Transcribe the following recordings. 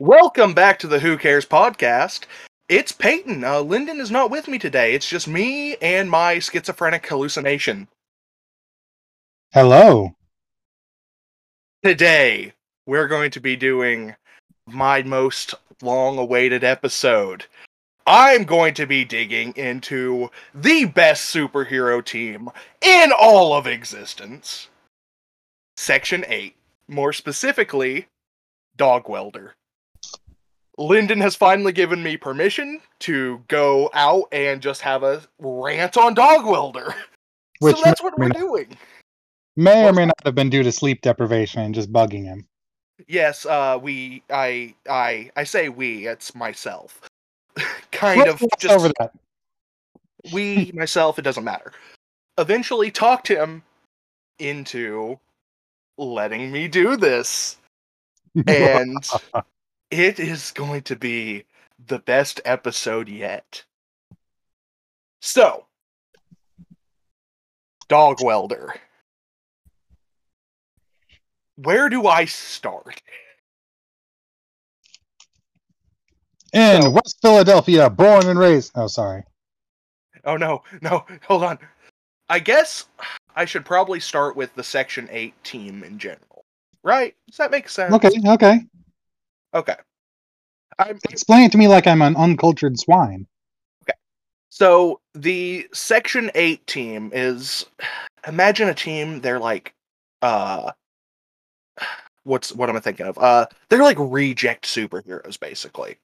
Welcome back to the Who Cares podcast. It's Payton. Uh, Lyndon is not with me today. It's just me and my schizophrenic hallucination. Hello. Today, we're going to be doing my most long awaited episode. I'm going to be digging into the best superhero team in all of existence. Section 8. More specifically, Dog Welder. Lyndon has finally given me permission to go out and just have a rant on Dog Welder. Which so that's what we're not- doing. May or may not have been due to sleep deprivation and just bugging him. Yes, uh, we, I, I, I say we. It's myself. kind Let's of just over that. we, myself. It doesn't matter. Eventually, talked him into letting me do this, and it is going to be the best episode yet. So, Dog Welder. Where do I start? In so- West Philadelphia, born and raised. Oh, sorry. Oh no, no, hold on. I guess I should probably start with the Section 8 team in general. Right? Does that make sense? Okay, okay. Okay. I'm, Explain it to me like I'm an uncultured swine. Okay. So the Section 8 team is imagine a team they're like uh what's what am I thinking of? Uh they're like reject superheroes basically.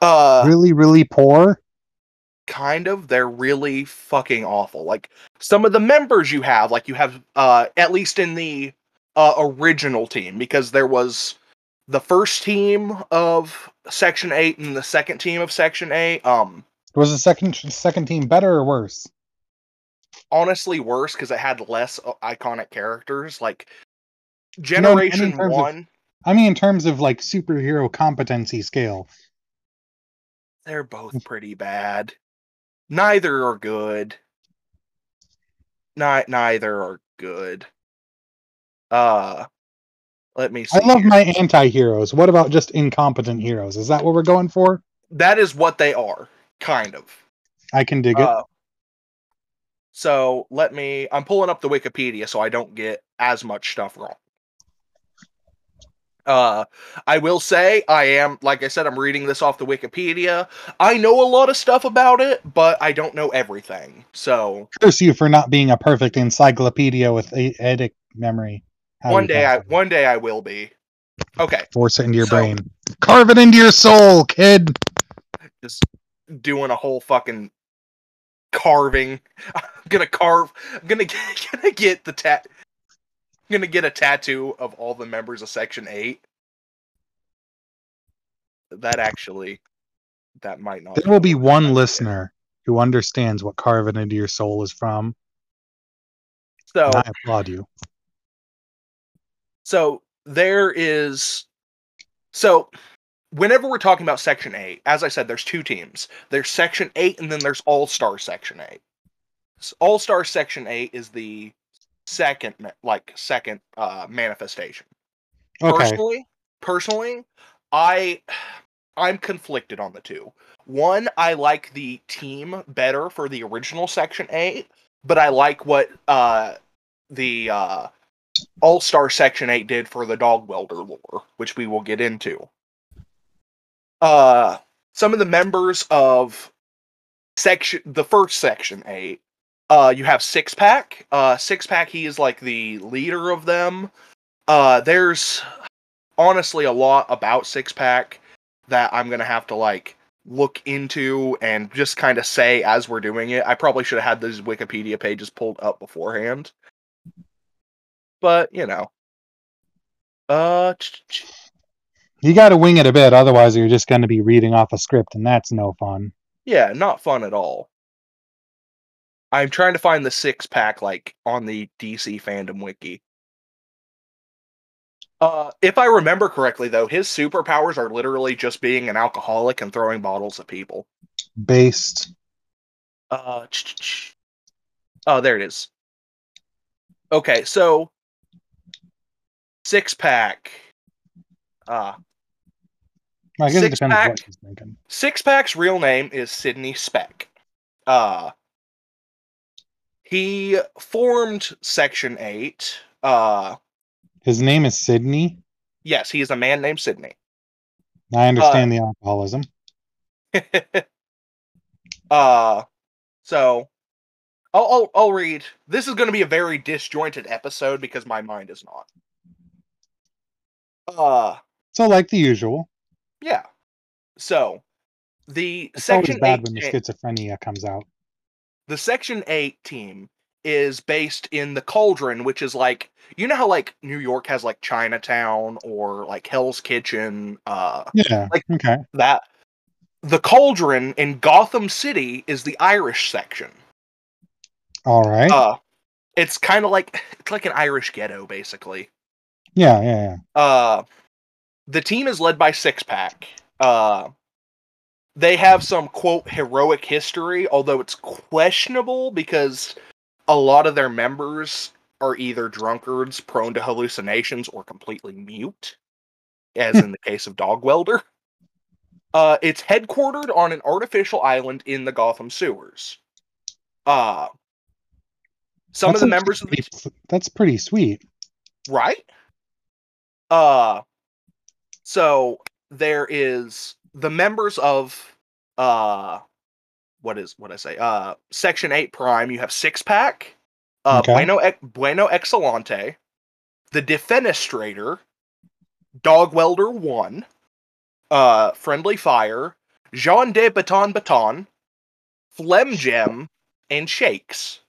Uh really, really poor. kind of they're really fucking awful like some of the members you have like you have uh at least in the uh original team because there was the first team of section 8 and the second team of section 8 um Was the second second team better or worse? honestly worse because it had less uh, iconic characters like No, I mean generation of- 1 I mean, in terms of like superhero competency scale. they're both pretty bad neither are good Ni- neither are good uh let me see I love here. my anti-heroes. What about just incompetent heroes? Is that what we're going for? that is what they are kind of I can dig it. Uh, so let me i'm pulling up the wikipedia so i don't get as much stuff wrong uh i will say i am like i said i'm reading this off the wikipedia i know a lot of stuff about it but i don't know everything so Curse you for not being a perfect encyclopedia with a- eidetic memory. How one day i it. one day i will be okay force it into your So- brain. Carve it into your soul, kid. just doing a whole fucking carving. I'm gonna carve. I'm gonna get, gonna get the tat. I'm gonna get a tattoo of all the members of Section Eight. That actually, that might not. There will be one listener who understands what carving into your soul is from. So, I applaud you. So there is. So, whenever we're talking about Section Eight, as I said, there's two teams. There's Section Eight, and then there's All Star Section Eight. All Star Section Eight is the second, like second uh, manifestation. Okay. Personally, personally, I I'm conflicted on the two. One, I like the team better for the original Section 8, but I like what uh the uh All-Star Section 8 did for the Dog Welder lore, which we will get into. Uh some of the members of section the first section 8 uh you have six pack uh six pack he is like the leader of them. Uh there's honestly a lot about six pack that i'm gonna have to like look into and just kind of say as we're doing it. I probably should have had those wikipedia pages pulled up beforehand but you know uh You got to wing it a bit, otherwise you're just going to be reading off a script, and that's no fun. yeah not fun at all i'm trying to find the six pack like on the dc fandom wiki uh, if I remember correctly, though, his superpowers are literally just being an alcoholic and throwing bottles at people. Based. Uh, ch- ch- ch- oh, there it is. Okay, so six pack. Uh, Well, I guess it Six depends pack. what he's thinking. Six Pack's real name is Sidney Speck. Uh, he formed Section 8. Uh, His name is Sidney. yes, he is a man named Sidney. I understand the alcoholism. uh, so I'll, I'll, I'll read. This is going to be a very disjointed episode because my mind is not. Uh, So, like the usual, yeah. So the it's Section always bad 8 when the schizophrenia comes out. the Section 8 team is based in the Cauldron, which is like you know how like New York has like Chinatown or like Hell's Kitchen, uh Yeah. Like- okay. that the Cauldron in Gotham City is the Irish section. All right. Uh it's kind of like it's like an Irish ghetto basically. Yeah. Yeah. Yeah. Uh the team is led by Six Pack. Uh they have some quote heroic history, although it's questionable because a lot of their members are either drunkards prone to hallucinations or completely mute, as in the case of Dog Welder. Uh, it's headquartered on an artificial island in the Gotham sewers. Uh, some of the members of the pretty- That's pretty sweet. right? Uh so there is the members of uh what is what I say? Uh section 8 prime, you have six pack, uh Okay. Bueno Bueno Excelente, the Defenestrator, Dog Welder 1, uh Friendly Fire, Jean de Baton Baton, Phlegm Gem, and Shakes.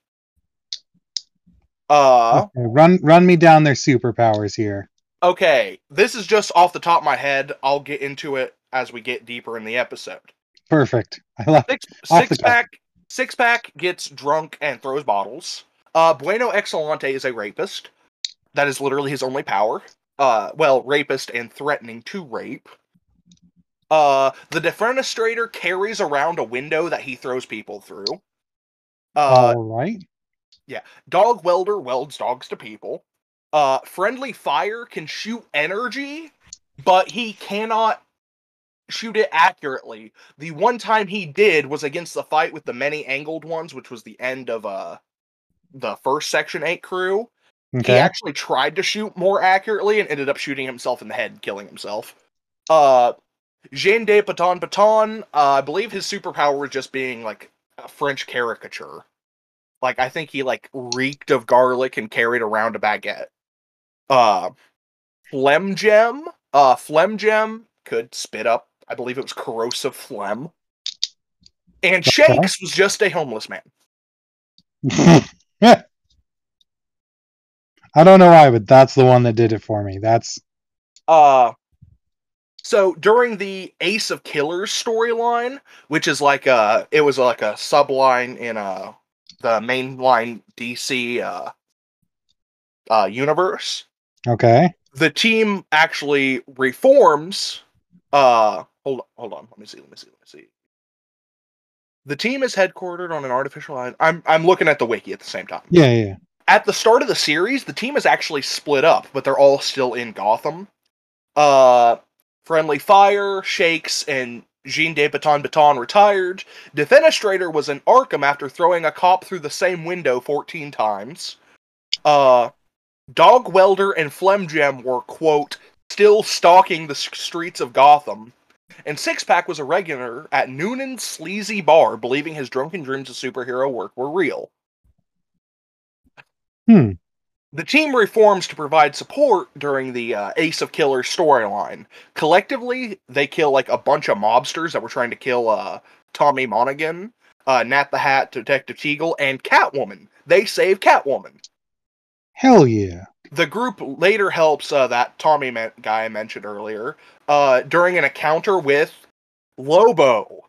Uh Okay, run, run me down their superpowers here. Okay, this is just off the top of my head. I'll get into it as we get deeper in the episode. Perfect. I love. Six, six top. pack, six pack gets drunk and throws bottles. Uh, Bueno Excelente is a rapist. That is literally his only power. Uh, well, rapist and threatening to rape. Uh, the Defenestrator carries around a window that he throws people through. Uh, All right. Yeah. Dog welder welds dogs to people. Uh, friendly fire can shoot energy, but he cannot shoot it accurately. The one time he did was against the fight with the many angled ones, which was the end of uh the first Section Eight crew. He actually tried to shoot more accurately and ended up shooting himself in the head, killing himself. Uh, Jean de Baton Baton, uh, I believe his superpower was just being like a French caricature. Like I think he like reeked of garlic and carried around a baguette. Uh, Phlegm Gem, uh, Phlegm Gem could spit up. I believe it was corrosive phlegm. And Okay. Shakes was just a homeless man. I don't know why, but that's the one that did it for me. That's Uh so during the Ace of Killers storyline, which is like a it was like a subline in uh the mainline DC uh uh universe, okay. the team actually reforms uh hold on, hold on, let me see, let me see, let me see. The team is headquartered on an artificial island. I'm I'm looking at the wiki at the same time Yeah, yeah. at the start of the series, the team is actually split up, but they're all still in Gotham. Uh, Friendly Fire, Shakes, and Jean de Baton Baton retired. Defenestrator was in Arkham after throwing a cop through the same window 14 times. Uh, Dog Welder and Gem were, quote, still stalking the streets of Gotham. And Six Pack was a regular at Noonan's sleazy bar, believing his drunken dreams of superhero work were real. Hmm. The team reforms to provide support during the uh, Ace of Killers storyline. Collectively, they kill like a bunch of mobsters that were trying to kill uh, Tommy Monaghan, uh, Nat the Hat, Detective Teagle, and Catwoman. They save Catwoman. Hell yeah. The group later helps uh, that Tommy men- guy I mentioned earlier uh, during an encounter with Lobo,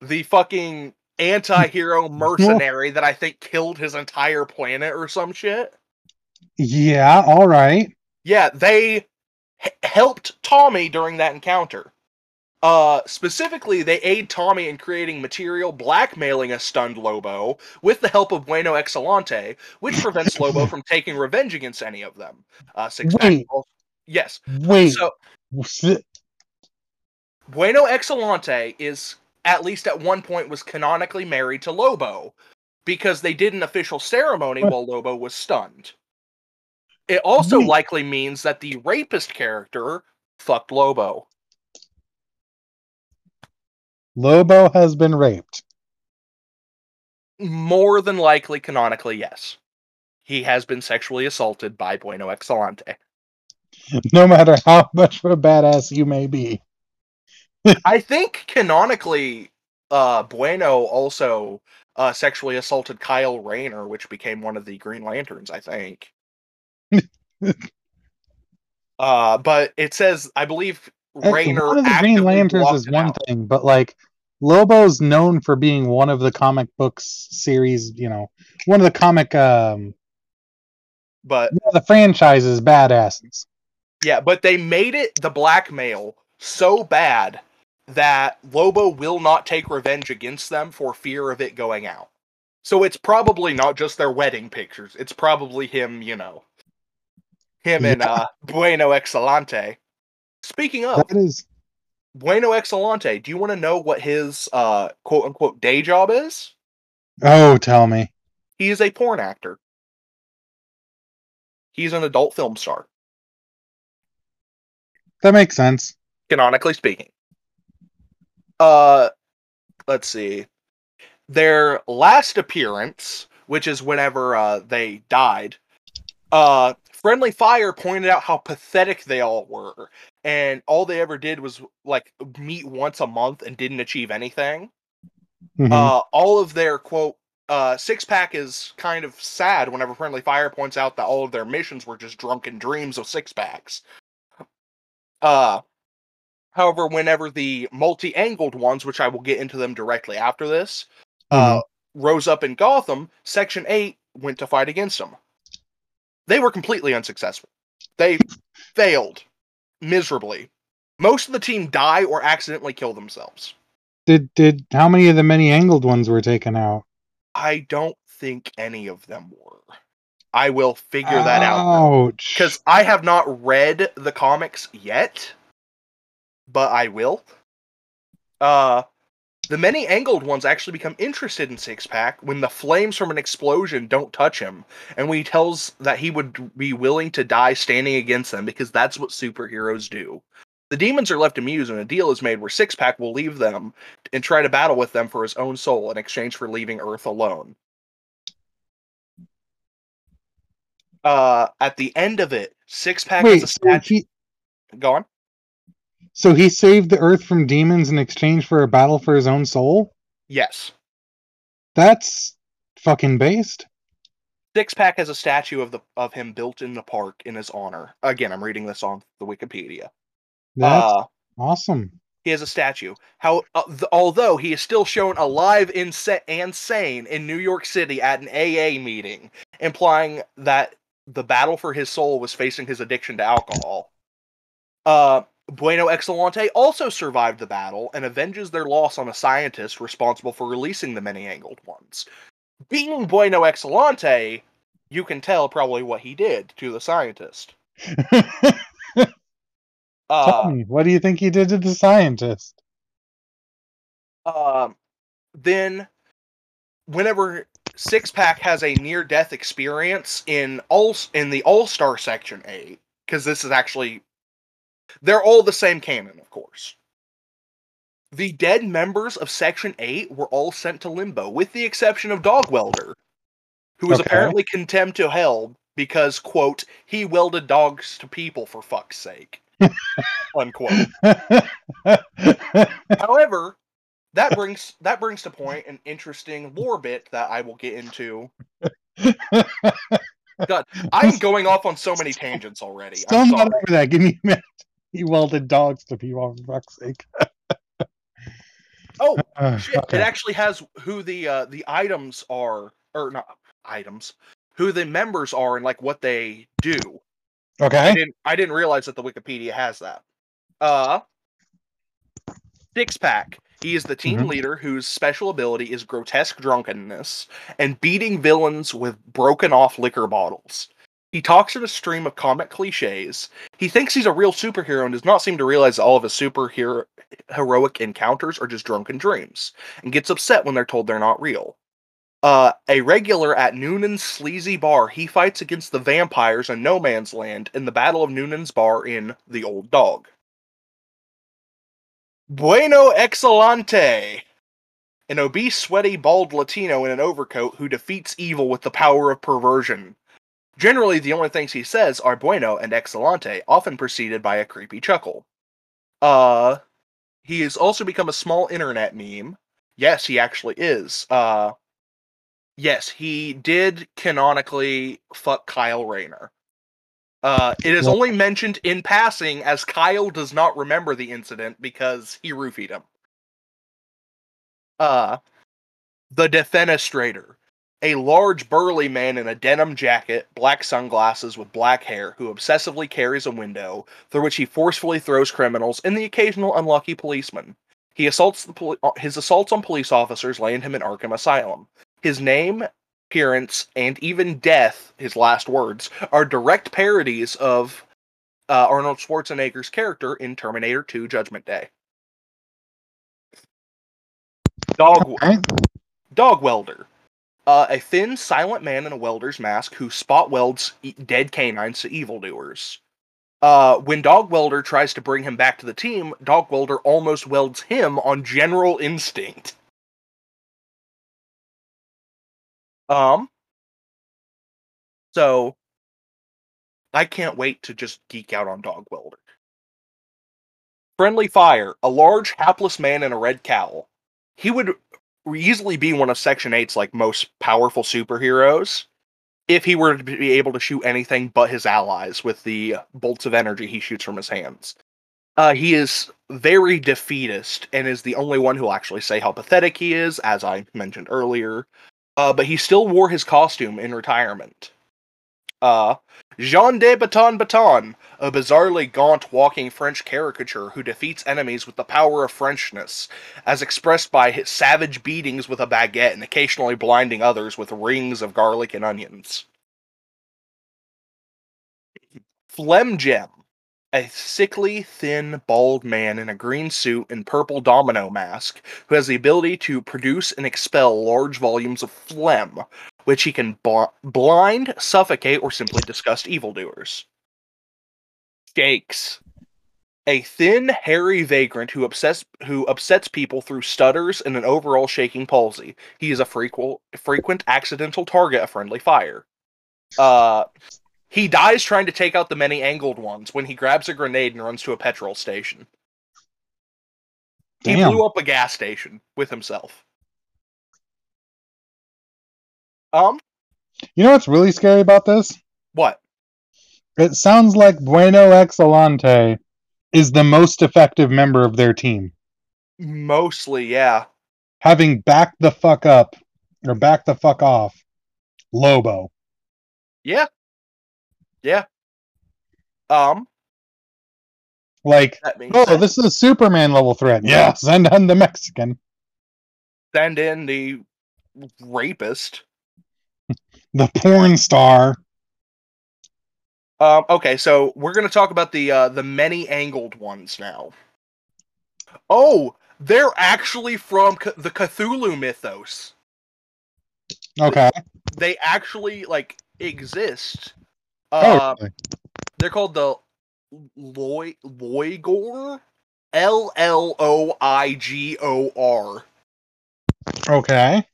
the fucking anti-hero mercenary that I think killed his entire planet or some shit. Yeah. All right. Yeah, they h- helped Tommy during that encounter. Uh, specifically, they aid Tommy in creating material blackmailing a stunned Lobo with the help of Bueno Excellente, which prevents Lobo from taking revenge against any of them. Uh, Six Wait. Yes. Wait. So Bueno Excelente is at least at one point was canonically married to Lobo because they did an official ceremony What? while Lobo was stunned. It also Wait. likely means that the rapist character fucked Lobo. Lobo has been raped. More than likely, canonically, yes. He has been sexually assaulted by Bueno Excelente. No matter how much of a badass you may be. I think canonically, uh, Bueno also uh, sexually assaulted Kyle Rayner, which became one of the Green Lanterns, I think. uh, but it says, I believe Rayner. one of the Green Lanterns is one out. thing, but like Lobo's known for being one of the comic books series, you know, one of the comic um But the franchises badasses. yeah, but they made it the blackmail so bad that Lobo will not take revenge against them for fear of it going out. So it's probably not just their wedding pictures. It's probably him, you know, him and uh, Bueno Excelente. Speaking of That is Bueno Excelente, do you want to know what his uh, quote unquote day job is? oh tell me. He is a porn actor. He's an adult film star, That makes sense. canonically speaking. Uh, let's see. Their last appearance, which is whenever uh, they died, uh, Friendly Fire pointed out how pathetic they all were, and all they ever did was like meet once a month and didn't achieve anything. Mhm. uh, all of their quote uh, six pack is kind of sad whenever friendly fire points out that all of their missions were just drunken dreams of six packs uh however whenever the multi-angled ones which i will get into them directly after this uh rose up in gotham section 8 went to fight against them they were completely unsuccessful. They failed miserably most of the team die or accidentally kill themselves Did did how many of the many angled ones were taken out? I don't think any of them were. I will figure that out because I have not read the comics yet, but I will. Uh, the many angled ones actually become interested in Six Pack when the flames from an explosion don't touch him, and when he tells that he would be willing to die standing against them because that's what superheroes do. The demons are left amused, and a deal is made where Six Pack will leave them and try to battle with them for his own soul in exchange for leaving Earth alone. Uh, at the end of it, Six Pack Wait, a statue. he Go on. So he saved the Earth from demons in exchange for a battle for his own soul? Yes. That's fucking based. Six Pack has a statue of the of him built in the park in his honor. Again, I'm reading this on the Wikipedia. That's Uh, awesome. he has a statue. How, uh, th- although he is still shown alive in set and sane in New York City at an AA meeting, implying that the battle for his soul was facing his addiction to alcohol. Uh, Bueno Excelente also survived the battle and avenges their loss on a scientist responsible for releasing the many angled ones. Being Bueno Excelente, you can tell probably what he did to the scientist. Tell Uh, me, what do you think he did to the scientist? um, then whenever Six Pack has a near death experience in all in the All Star Section Eight, because this is actually they're all the same canon, of course. The dead members of Section Eight were all sent to limbo, with the exception of Dog Welder, who was Okay. apparently condemned to hell because quote he welded dogs to people for fuck's sake unquote. However, that brings that brings to point an interesting lore bit that I will get into. God, I'm going off on so many tangents already. Still I'm sorry. over that. Give me a minute. He welded dogs to people for fuck's sake. Oh Uh, shit! okay. It actually has who the uh, the items are, or not items, who the members are, and like what they do. Okay. I okay. didn't I didn't realize that the Wikipedia has that. Uh Six Pack. He is the team Mhm. leader whose special ability is grotesque drunkenness and beating villains with broken off liquor bottles. He talks in a stream of comic cliches. He thinks he's a real superhero and does not seem to realize all of his superhero heroic encounters are just drunken dreams, and gets upset when they're told they're not real. Uh, a regular at Noonan's sleazy bar, he fights against the vampires in No Man's Land in the Battle of Noonan's Bar in The Old Dog. Bueno Excelente! An obese, sweaty, bald Latino in an overcoat who defeats evil with the power of perversion. Generally, the only things he says are bueno and excelente, often preceded by a creepy chuckle. Uh, he has also become a small internet meme. Yes, he actually is. Uh, yes, he did canonically fuck Kyle Rayner. Uh, it is only mentioned in passing as Kyle does not remember the incident because he roofied him. Uh, the Defenestrator, a large burly man in a denim jacket, black sunglasses with black hair, who obsessively carries a window through which he forcefully throws criminals and the occasional unlucky policeman. He assaults the poli- uh, his assaults on police officers land him in Arkham Asylum. His name, appearance, and even death, his last words, are direct parodies of uh, Arnold Schwarzenegger's character in Terminator 2 Judgment Day. Dog, Right? dog welder. Uh, a thin, silent man in a welder's mask who spot welds dead canines to evildoers. Uh, when Dog Welder tries to bring him back to the team, Dog Welder almost welds him on general instinct. Um, so I can't wait to just geek out on Dog Welder. Friendly Fire, a large, hapless man in a red cowl. He would easily be one of Section 8's like most powerful superheroes if he were to be able to shoot anything but his allies with the bolts of energy he shoots from his hands. Uh, he is very defeatist and is the only one who'll actually say how pathetic he is, as I mentioned earlier. Uh, but he still wore his costume in retirement. Uh, Jean de Baton Baton, a bizarrely gaunt walking French caricature who defeats enemies with the power of Frenchness, as expressed by his savage beatings with a baguette and occasionally blinding others with rings of garlic and onions. Phlegm Gem, a sickly, thin, bald man in a green suit and purple domino mask who has the ability to produce and expel large volumes of phlegm, which he can bl- blind, suffocate, or simply disgust evildoers. Shakes, a thin, hairy vagrant who upsets who upsets people through stutters and an overall shaking palsy. He is a frequent frequent accidental target of friendly fire. Uh, he dies trying to take out the many angled ones when he grabs a grenade and runs to a petrol station. He blew up a gas station with himself. Um, You know what's really scary about this? what? It sounds like Bueno Excelente is the most effective member of their team. Mostly, yeah. Having backed the fuck up or back the fuck off Lobo. Yeah. Yeah. Um, Like, oh, this is a Superman level threat. Yeah, send in the Mexican. send in the rapist. The porn star. Um, okay, so we're gonna talk about the uh, the many angled ones now. Oh, they're actually from C- the Cthulhu mythos. Okay. They actually like exist. Oh, Uh, really? they're called the Loy Lloigor, L L O I G O R. okay.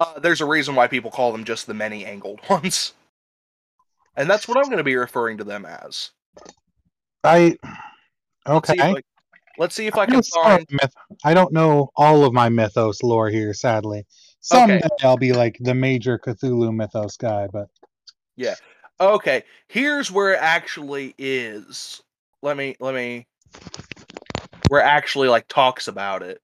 Uh, there's a reason why people call them just the many angled ones. And that's what I'm going to be referring to them as. I Let's see if okay. Let's see if I I can find. myth- I don't know all of my mythos lore here, sadly. Someday Okay. I'll be like the major Cthulhu mythos guy, but yeah. Okay, here's where it actually is. Let me let me where it actually like talks about it.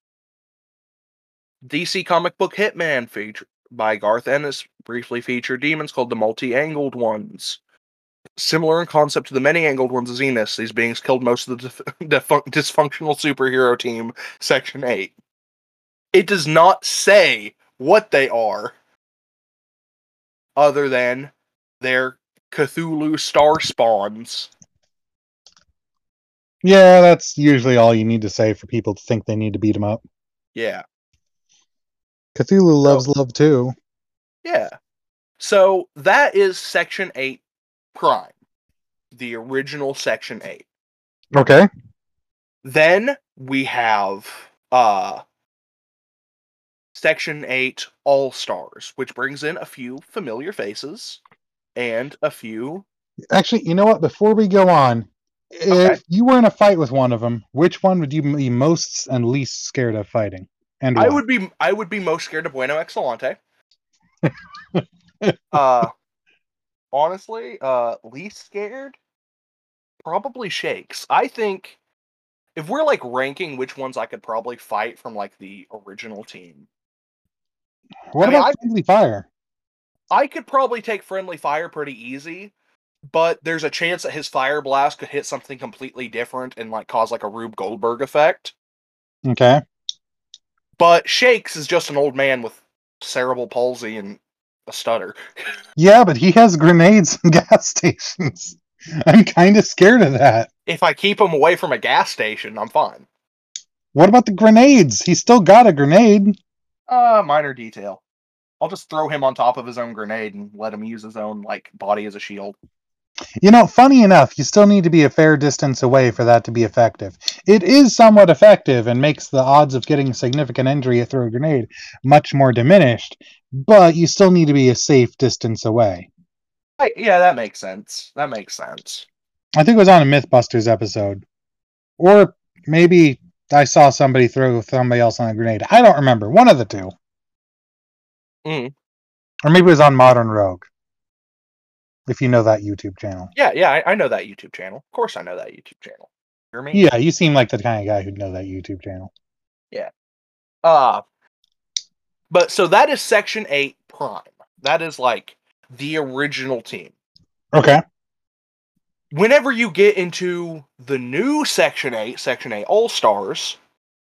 DC comic book Hitman feature by Garth Ennis briefly featured demons called the multi-angled ones. Similar in concept to the many-angled ones of Zenith, these beings killed most of the defun- dysfunctional superhero team, Section 8. It does not say what they are, other than they're Cthulhu star spawns. Yeah, that's usually all you need to say for people to think they need to beat them up. Yeah. Cthulhu loves love too. Yeah. So that is section 8 prime. The original section 8. Okay. Then we have uh section 8 all stars, which brings in a few familiar faces and a few Actually, you know what? Before we go on, Okay. if you were in a fight with one of them, which one would you be most and least scared of fighting? And I would be I would be most scared of Bueno Excelente. uh honestly, uh least scared probably Shakes. I think if we're like ranking which ones I could probably fight from like the original team, What I mean, about I- friendly fire? I could probably take friendly fire pretty easy, but there's a chance that his fire blast could hit something completely different and like cause like a Rube Goldberg effect. Okay. But Shakes is just an old man with cerebral palsy and a stutter. Yeah, but he has grenades and gas stations. I'm kind of scared of that. If I keep him away from a gas station, I'm fine. What about the grenades? He's still got a grenade. Uh, minor detail. I'll just throw him on top of his own grenade and let him use his own like body as a shield. You know, funny enough, you still need to be a fair distance away for that to be effective. It is somewhat effective and makes the odds of getting significant injury through a grenade much more diminished, but you still need to be a safe distance away. I, yeah, that makes sense. That makes sense. I think it was on a Mythbusters episode. Or maybe I saw somebody throw somebody else on a grenade. I don't remember. One of the two. Mm. Or maybe it was on Modern Rogue. If you know that YouTube channel. Yeah, yeah, I, I know that YouTube channel. Of course, I know that YouTube channel. Hear me? Yeah, you seem like the kind of guy who'd know that YouTube channel. Yeah. Uh but so that is section 8 prime. That is like the original team. Okay. Whenever you get into the new section 8, section 8 All-Stars,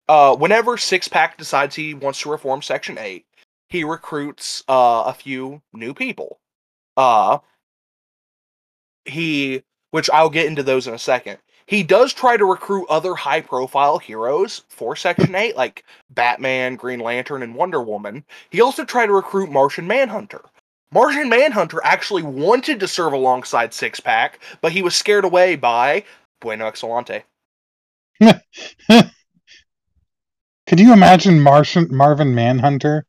uh whenever Six Pack decides he wants to reform section 8, he recruits uh a few new people. Uh he which I'll get into those in a second. He does try to recruit other high profile heroes for Section 8, like Batman, Green Lantern, and Wonder Woman. He also tried to recruit Martian Manhunter. Martian Manhunter actually wanted to serve alongside Six Pack, but he was scared away by Bueno Excelente. Could you imagine Martian Marvin Manhunter?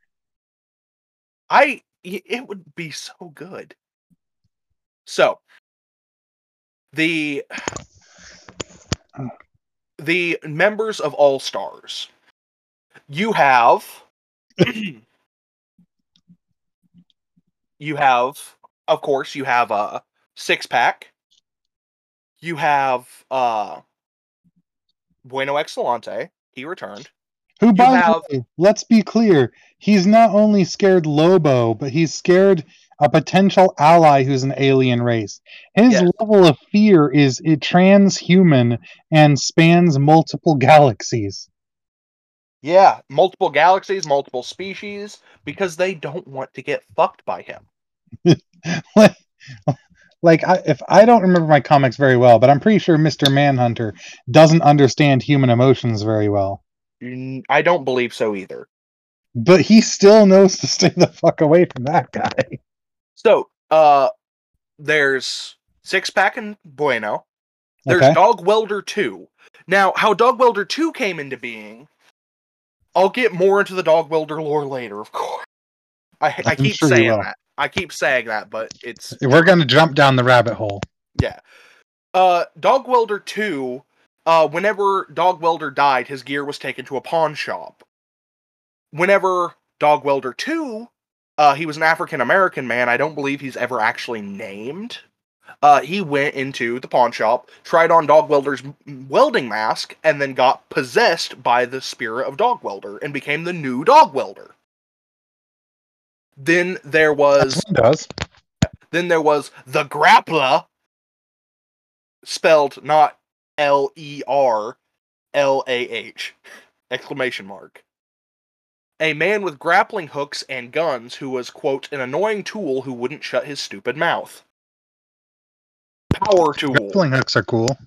I it would be so good. So the the members of All Stars. You have you have of course you have a six pack. You have uh Bueno Excelente. He returned. Who, by have- the way, let's be clear, he's not only scared Lobo, but he's scared a potential ally who's an alien race. His Yes. level of fear is it transhuman and spans multiple galaxies. Yeah, multiple galaxies, multiple species, because they don't want to get fucked by him. like, like I, if I don't remember my comics very well, but I'm pretty sure Mr. Manhunter doesn't understand human emotions very well. I don't believe so either. But he still knows to stay the fuck away from that guy. So, uh, there's Six Pack and Bueno. There's Okay. Dog Welder 2. Now, how Dog Welder 2 came into being, I'll get more into the Dog Welder lore later, of course. I, I keep sure saying that. I keep saying that, but it's We're gonna jump down the rabbit hole. Yeah. Uh, Dog Welder 2, uh, whenever Dog Welder died, his gear was taken to a pawn shop. Whenever Dog Welder 2, uh, he was an African American man. I don't believe he's ever actually named. Uh, he went into the pawn shop, tried on Dog Welder's welding mask, and then got possessed by the spirit of Dog Welder and became the new Dog Welder. Then there was That's what it does. then there was the grappler, spelled not L E R L A H, exclamation mark. A man with grappling hooks and guns who was, quote, an annoying tool who wouldn't shut his stupid mouth. Power Tool. Grappling hooks are cool.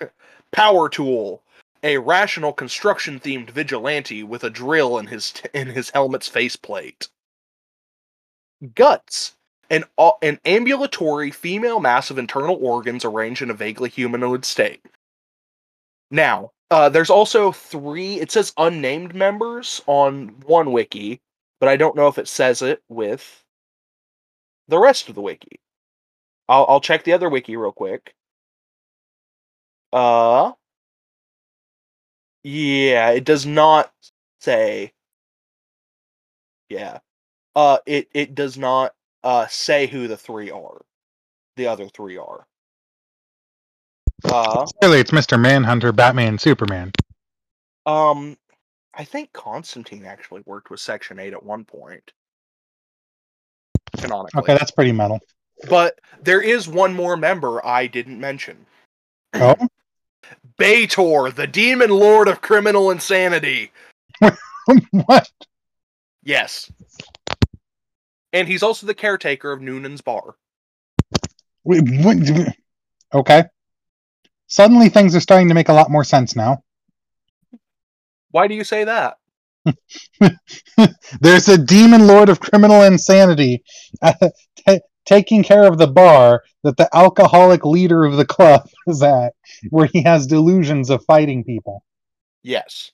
Power Tool, a rational construction themed vigilante with a drill in his in his helmet's faceplate. Guts, an au- an ambulatory female mass of internal organs arranged in a vaguely humanoid state. Now, uh, there's also three. It says unnamed members on one wiki, but I don't know if it says it with the rest of the wiki. I'll I'll check the other wiki real quick. Uh yeah, it does not say yeah. Uh it it does not uh say who the three are. The other three are. Uh Clearly, it's Mr. Manhunter, Batman, Superman. um I think Constantine actually worked with Section 8 at one point. Canonically. Okay, that's pretty metal. But there is one more member I didn't mention. Oh, Baytor, the demon lord of criminal insanity. what? Yes. And he's also the caretaker of Noonan's bar. Wait, what? Okay. Suddenly, things are starting to make a lot more sense now. Why do you say that? There's a demon lord of criminal insanity uh, ta taking care of the bar that the alcoholic leader of the club is at, where he has delusions of fighting people. Yes.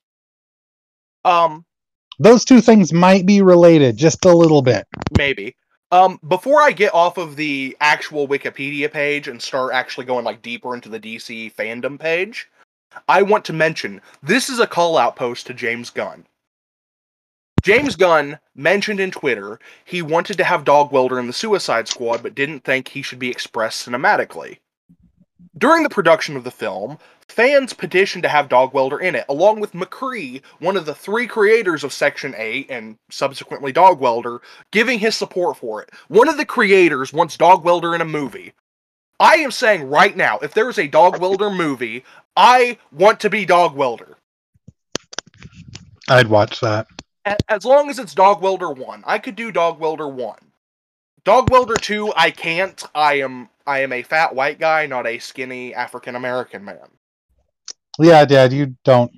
Um, Those two things might be related just a little bit. maybe. Um, before I get off of the actual Wikipedia page and start actually going like deeper into the DC fandom page, I want to mention this is a call out post to James Gunn. James Gunn mentioned in Twitter he wanted to have Dog Welder in the Suicide Squad, but didn't think he should be expressed cinematically. During the production of the film, fans petitioned to have Dog Welder in it, along with McCrea, one of the three creators of Section 8 and subsequently Dog Welder, giving his support for it. One of the creators wants Dog Welder in a movie. I am saying right now, if there is a Dog Welder movie, I want to be Dog Welder. I'd watch that. As long as it's Dog Welder 1. I could do Dog Welder 1. Dog Welder 2, I can't. I am I am a fat white guy, not a skinny African American man. Yeah, Dad, you don't.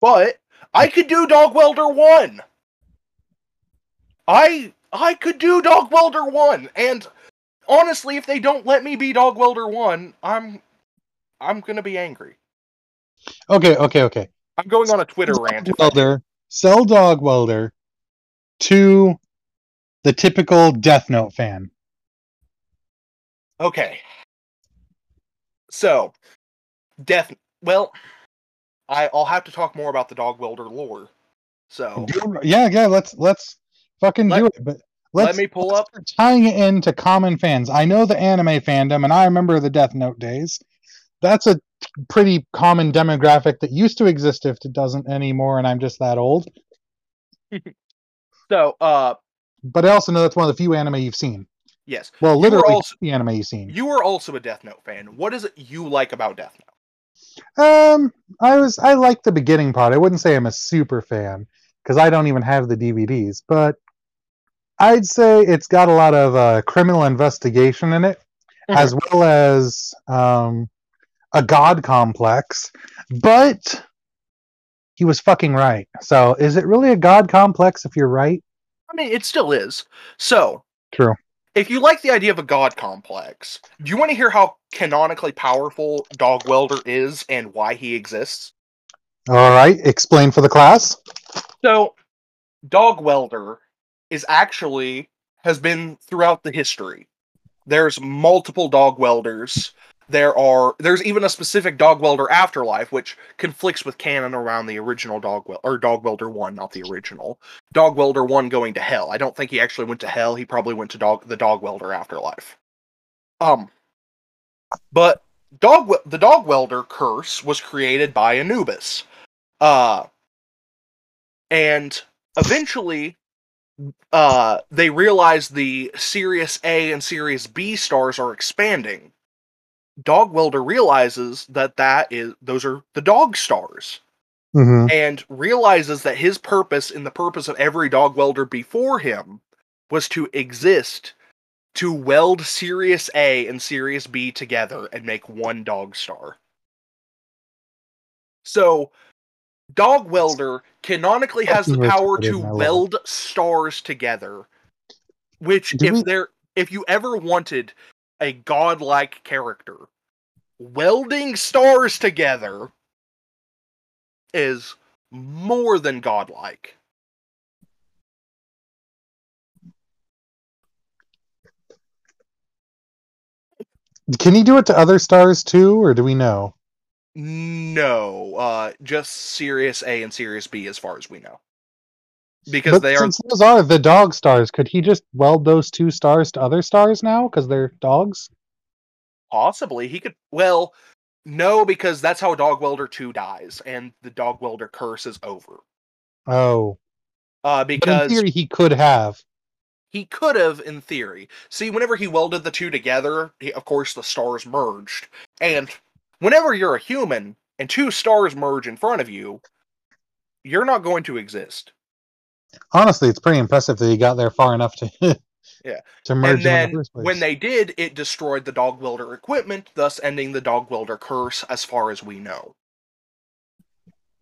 But I could do Dog Welder 1. I I could do Dog Welder 1 and honestly if they don't let me be Dog Welder 1, I'm I'm going to be angry. Okay, okay, okay. I'm going on a Twitter rant. if Welder, sell Dog Welder to the typical Death Note fan. Okay. So, Death well, I I'll have to talk more about the Dog Welder lore. So, Yeah, yeah. Let's let's fucking Let- do it. But let's let me pull up tying it into common fans. I know the anime fandom, and I remember the Death Note days. That's a pretty common demographic that used to exist if it doesn't anymore, and I'm just that old. So, uh But I also know that's one of the few anime you've seen. yes. Well, literally also- the anime you've seen. You are also a Death Note fan. What is it you like about Death Note? Um, I was I like the beginning part. I wouldn't say I'm a super fan because I don't even have the DVDs, but I'd say it's got a lot of uh, criminal investigation in it, as well as um, a god complex. But he was fucking right. So, is it really a god complex if you're right? I mean, it still is. So, True. If you like the idea of a god complex, do you want to hear how canonically powerful Dog Welder is and why he exists? All right, explain for the class. So, Dog Welder is actually has been throughout the history. There's multiple dog welders. There are there's even a specific dog welder afterlife which conflicts with canon around the original dog or dog welder 1 not the original. Dog welder 1 going to hell. I don't think he actually went to hell. He probably went to dog the dog welder afterlife. Um but dog the dog welder curse was created by Anubis. Uh and eventually uh they realize the Sirius A and Sirius B stars are expanding. Dog Welder realizes that that is those are the dog stars Mm-hmm. and realizes that his purpose and the purpose of every dog welder before him was to exist to weld Sirius A and Sirius B together and make one dog star. So, Dog Welder canonically has the power to I love it. weld stars together. Which, Do if we- there, if you ever wanted a godlike character, welding stars together is more than godlike. Can he do it to other stars too, or do we know? No, uh, just Sirius A and Sirius B, as far as we know, because But they are since those are the dog stars, could he just weld those two stars to other stars now because they're dogs? possibly he could. Well, no, because that's how a Dog Welder Two dies, and the Dog Welder curse is over. Oh, Uh, because theory he could have. he could have, in theory. See, whenever he welded the two together, he, of course the stars merged, and whenever you're a human and two stars merge in front of you, you're not going to exist. Honestly, it's pretty impressive that he got there far enough to Yeah. to merge and then the when they did, it destroyed the dog welder equipment, thus ending the dog welder curse as far as we know.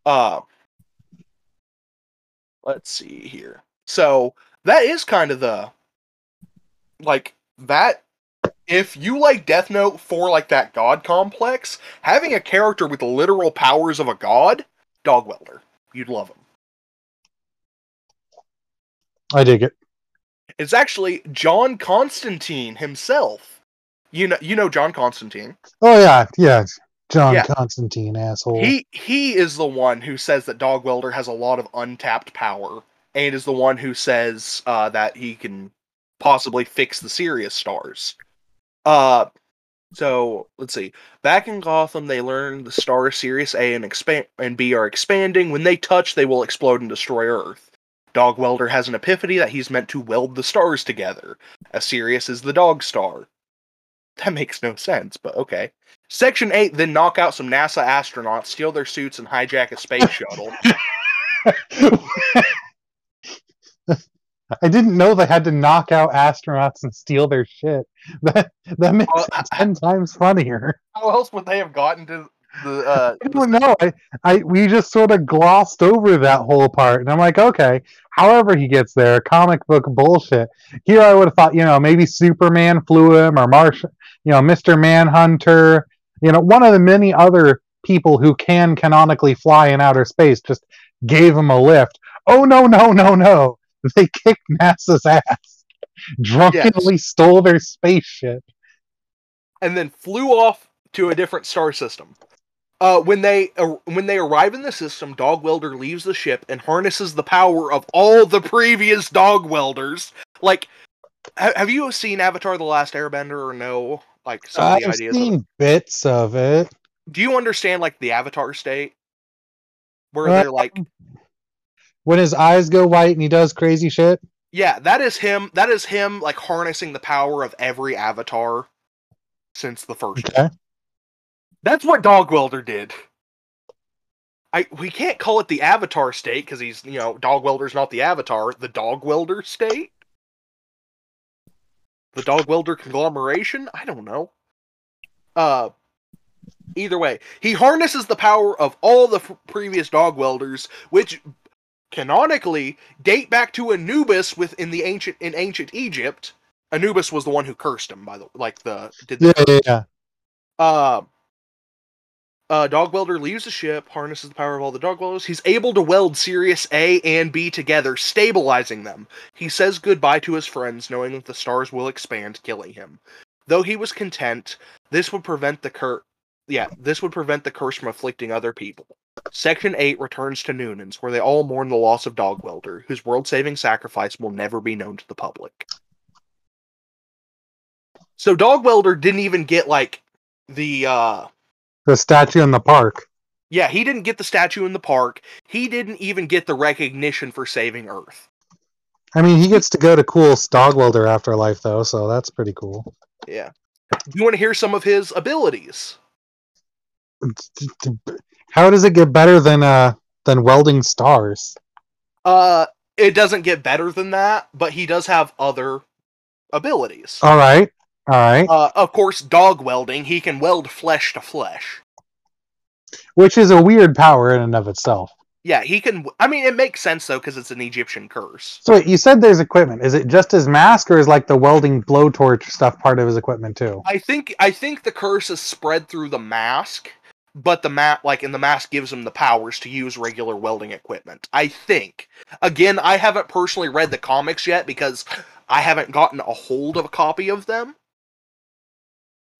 Uh let's see here. So that is kind of the like that if you like Death Note for like that god complex, having a character with the literal powers of a god, dog welder. You'd love him. I dig it. It's actually John Constantine himself. You know you know John Constantine. Oh yeah, yeah. John Yeah. Constantine, asshole. He he is the one who says that Dog Welder has a lot of untapped power, and is the one who says uh, that he can possibly fix the Sirius stars. Uh, so let's see. Back in Gotham, they learn the stars Sirius A and expand and B are expanding. When they touch, they will explode and destroy Earth. Dog Welder has an epiphany that he's meant to weld the stars together. As Sirius is the dog star. That makes no sense, but okay. Section 8 then knock out some NASA astronauts, steal their suits, and hijack a space shuttle. I didn't know they had to knock out astronauts and steal their shit. That that makes Well, ten times funnier. How else would they have gotten to the uh I don't know. I, I we just sort of glossed over that whole part, and I'm like, okay. However, he gets there, comic book bullshit. Here, I would have thought, you know, maybe Superman flew him, or Marsh, you know, Martian Manhunter, you know, one of the many other people who can canonically fly in outer space just gave him a lift. Oh no, no, no, no! They kicked NASA's ass, drunkenly stole their spaceship. and then flew off to a different star system. Uh, when they uh, when they arrive in the system, Dog Welder leaves the ship and harnesses the power of all the previous Dog Welders. Like, ha- have you seen Avatar: The Last Airbender or no? Like some of the I've ideas. Of seen bits of it. Do you understand like the Avatar state, where Uh, they're like, When his eyes go white and he does crazy shit. yeah, that is him. That is him like harnessing the power of every Avatar since the first. one. That's what Dog Welder did. I we can't call it the Avatar state because he's you know Dog Welder's not the Avatar. The Dog Welder state, the Dog Welder conglomeration. I don't know. Uh, either way, he harnesses the power of all the f- previous Dog Welders, which canonically date back to Anubis within the ancient in ancient Egypt. Anubis was the one who cursed him, by the like the did the Yeah, yeah, yeah. uh, uh, Dog Welder leaves the ship, harnesses the power of all the Dog Welders. He's able to weld Sirius A and B together, stabilizing them. He says goodbye to his friends, knowing that the stars will expand, killing him. Though he was content, this would prevent the cur- yeah, this would prevent the curse from afflicting other people. Section 8 returns to Noonan's, where they all mourn the loss of Dog Welder, whose world saving sacrifice will never be known to the public. So Dog Welder didn't even get like the uh The statue in the park. yeah, he didn't get the statue in the park. He didn't even get the recognition for saving Earth. I mean, he gets to go to cool dog welder afterlife though, so that's pretty cool. Yeah. Do you want to hear some of his abilities? How does it get better than uh than welding stars? Uh it doesn't get better than that, but he does have other abilities. All right. All right. Uh, of course, dog welding, he can weld flesh to flesh. Which is a weird power in and of itself. Yeah, he can. I mean, it makes sense though because it's an Egyptian curse. So wait, you said there's equipment. Is it just his mask, or is like the welding blowtorch stuff part of his equipment too? I think I think the curse is spread through the mask, but the mat like and the mask gives him the powers to use regular welding equipment. I think. Again, I haven't personally read the comics yet because I haven't gotten a hold of a copy of them.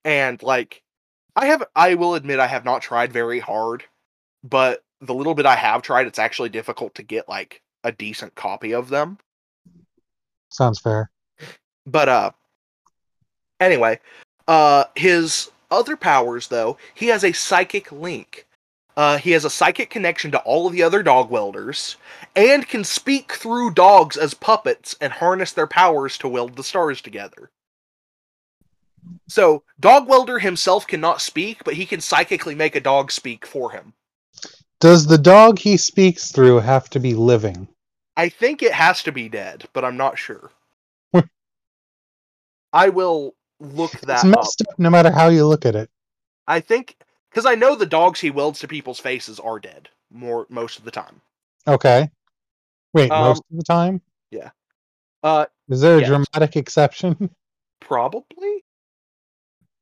And like I have I will admit I have not tried very hard, but the little bit I have tried it's actually difficult to get like a decent copy of them. Sounds fair. But uh anyway, uh his other powers though, he has a psychic link. Uh he has a psychic connection to all of the other dog welders and can speak through dogs as puppets and harness their powers to weld the stars together. So, Dog Welder himself cannot speak, but he can psychically make a dog speak for him. Does the dog he speaks through have to be living? I think it has to be dead, but I'm not sure. I will look that It's up. up no matter how you look at it. I think because I know the dogs he welds to people's faces are dead more most of the time. Okay. Wait, Um, most of the time? Yeah. Uh, Is there a yes. dramatic exception? probably.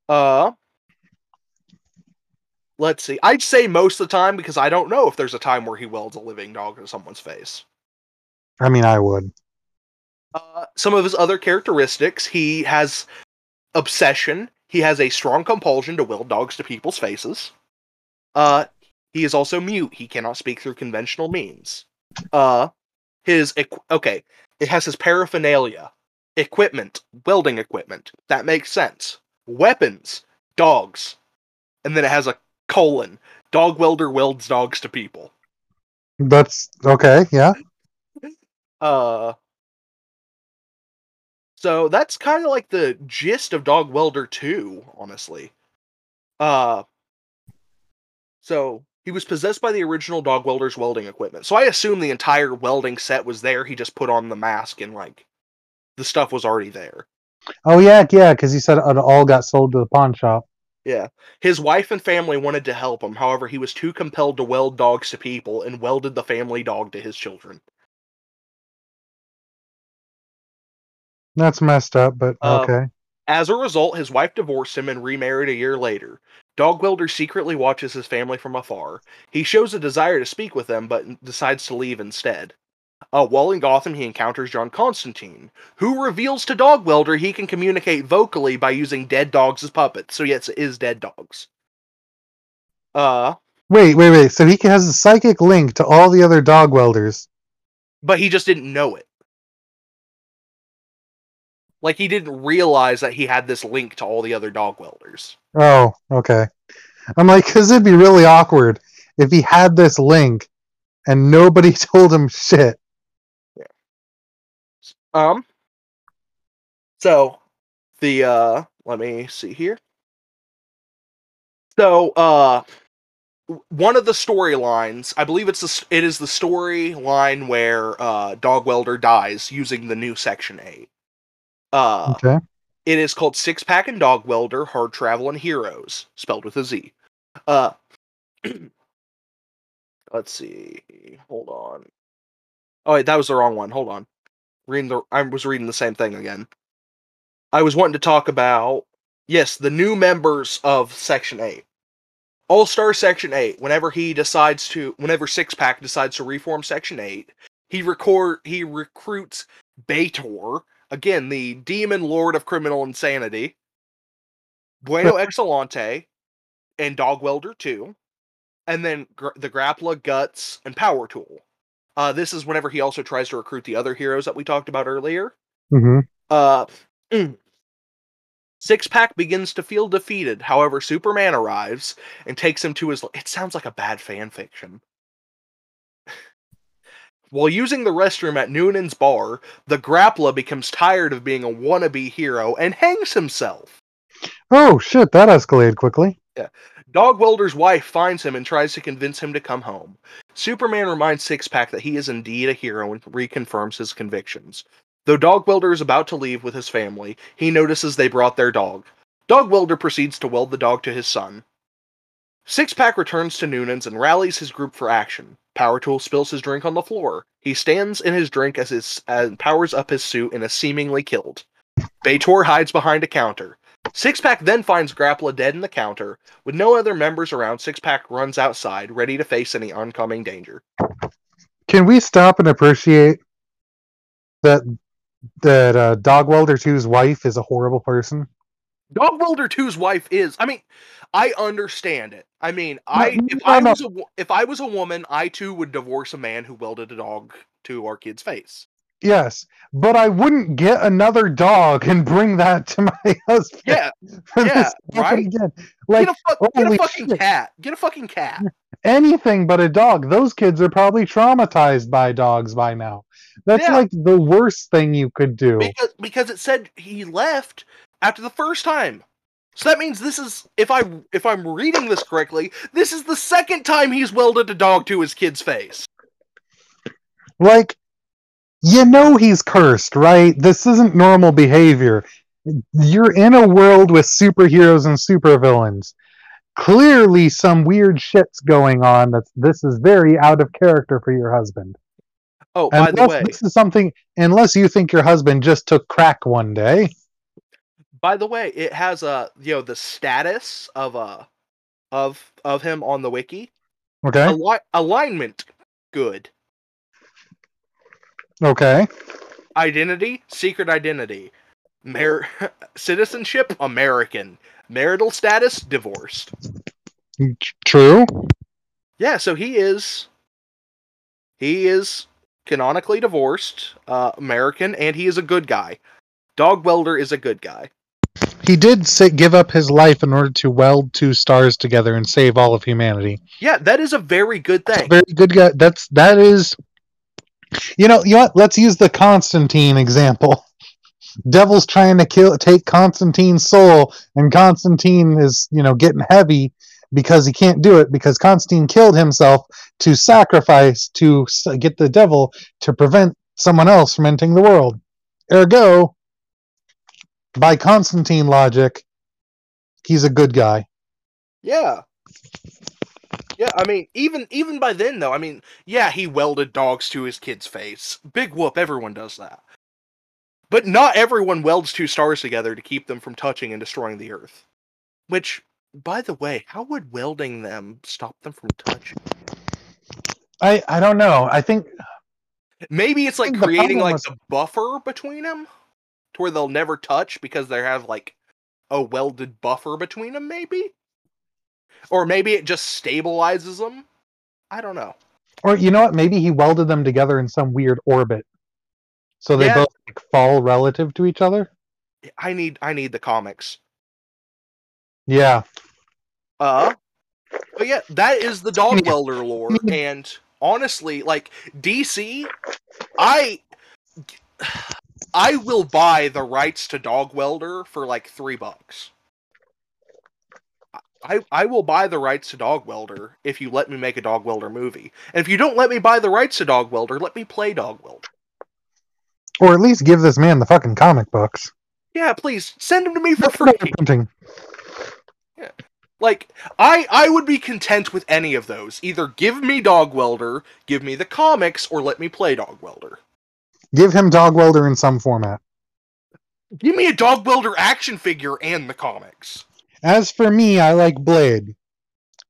Uh, let's see. I'd say most of the time because I don't know if there's a time where he welds a living dog to someone's face. I mean, I would. Uh, some of his other characteristics, he has obsession. He has a strong compulsion to weld dogs to people's faces. Uh, he is also mute. He cannot speak through conventional means. Uh, his equ- okay, it has his paraphernalia, equipment, welding equipment. That makes sense. Weapons, dogs, and then it has a colon. Dog welder welds dogs to people. That's okay, yeah. Uh so that's kind of like the gist of Dog Welder 2, honestly. Uh so he was possessed by the original Dog Welder's welding equipment. So I assume the entire welding set was there. He just put on the mask and like the stuff was already there. Oh yeah, yeah, because he said it all got sold to the pawn shop. Yeah. His wife and family wanted to help him. However, he was too compelled to weld dogs to people and welded the family dog to his children. That's messed up, but Um, okay. As a result, his wife divorced him and remarried a year later. Dog Welder secretly watches his family from afar. He shows a desire to speak with them, but decides to leave instead. Uh, while in Gotham, he encounters John Constantine, who reveals to Dog Welder he can communicate vocally by using dead dogs as puppets. So yes, it is dead dogs. Uh, Wait, wait, wait. So he has a psychic link to all the other dog welders. but he just didn't know it. Like he didn't realize that he had this link to all the other dog welders. Oh, okay. I'm like, because it'd be really awkward if he had this link and nobody told him shit. Um. So, the uh, let me see here. So, uh, one of the storylines, I believe it's the, it is the storyline where uh, Dog Welder dies using the new Section Eight. Uh, Okay. it is called Six Pack and Dog Welder Hard Travel and Heroes, spelled with a Z. Uh, let's see. Hold on. Oh wait, that was the wrong one. Hold on. Reading the I was reading the same thing again. I was wanting to talk about yes, the new members of Section 8. All Star Section 8, whenever he decides to whenever Six Pack decides to reform Section 8, he record he recruits Baytor, again, the demon lord of criminal insanity, Bueno Excelente, and Dog Welder 2, and then gr- the Grappler, Guts, and Power Tool. Uh, this is whenever he also tries to recruit the other heroes that we talked about earlier. hmm Uh, Six Pack begins to feel defeated. However, Superman arrives and takes him to his. It sounds like a bad fan fiction. While using the restroom at Noonan's bar, the Grappler becomes tired of being a wannabe hero and hangs himself. Oh shit, that escalated quickly. Dog Welder's wife finds him and tries to convince him to come home. Superman reminds Six Pack that he is indeed a hero and reconfirms his convictions. Though Dog Welder is about to leave with his family, he notices they brought their dog. Dog Welder proceeds to weld the dog to his son. Six Pack returns to Noonan's and rallies his group for action. Power Tool spills his drink on the floor. He stands in his drink as his and powers up his suit and is seemingly killed. Baytor hides behind a counter. Six Pack then finds Grappa dead in the counter. With no other members around, Six Pack runs outside, ready to face any oncoming danger. Can we stop and appreciate that that uh, Dog Welder 2's wife is a horrible person? Dog Welder 2's wife is. I mean, I understand it. I mean, I No, if no, I no. was a if I was a woman, I too would divorce a man who welded a dog to our kid's face. Yes, but I wouldn't get another dog and bring that to my husband. Yeah, yeah, right? Again. Like oh, get a fuck, get a fucking shit. cat. Get a fucking cat. anything but a dog. Those kids are probably traumatized by dogs by now. That's Yeah. like the worst thing you could do. because because it said he left after the first time. So that means this is if I if I'm reading this correctly, this is the second time he's welded a dog to his kid's face. Like, you know he's cursed, right? This isn't normal behavior. You're in a world with superheroes and supervillains. Clearly, some weird shit's going on. That's this is very out of character for your husband. Oh, by Unless the way, this is something, unless you think your husband just took crack one day. by the way, it has a you know the status of uh of of him on the wiki. Okay. Ali- alignment good. Okay. Identity secret identity. Mar- citizenship American. Marital status divorced. True. Yeah, so he is he is canonically divorced, uh American, and he is a good guy. Dog Welder is a good guy. He did say, give up his life in order to weld two stars together and save all of humanity. Yeah, that is a very good thing. very good guy. That's that is. You know, you know what? Let's use the Constantine example. Devil's trying to kill, take Constantine's soul, and Constantine is, you know, getting heavy because he can't do it because Constantine killed himself to sacrifice to get the devil to prevent someone else from entering the world. Ergo, by Constantine logic, he's a good guy. Yeah. Yeah, I mean, even even by then though, I mean, yeah, he welded dogs to his kid's face. Big whoop, everyone does that. But not everyone welds two stars together to keep them from touching and destroying the earth. Which, by the way, how would welding them stop them from touching? I I don't know. I think Maybe it's like creating like was- the buffer between them to where they'll never touch because they have like a welded buffer between them, maybe? Or maybe it just stabilizes them. I don't know. Or you know what? Maybe he welded them together in some weird orbit, so they Yeah. both like, fall relative to each other. I need I need the comics. Yeah, Uh but yeah, that is the dog welder lore and honestly, like DC, I I will buy the rights to dog welder for like 3 bucks. I, I will buy the rights to Dog Welder if you let me make a Dog Welder movie. And if you don't let me buy the rights to Dog Welder, let me play Dog Welder. or at least give this man the fucking comic books. Yeah, please send them to me for free. printing. Like I I would be content with any of those. Either give me Dog Welder, give me the comics, or let me play Dog Welder. Give him Dog Welder in some format. Give me a Dog Welder action figure and the comics. As for me, I like Blade.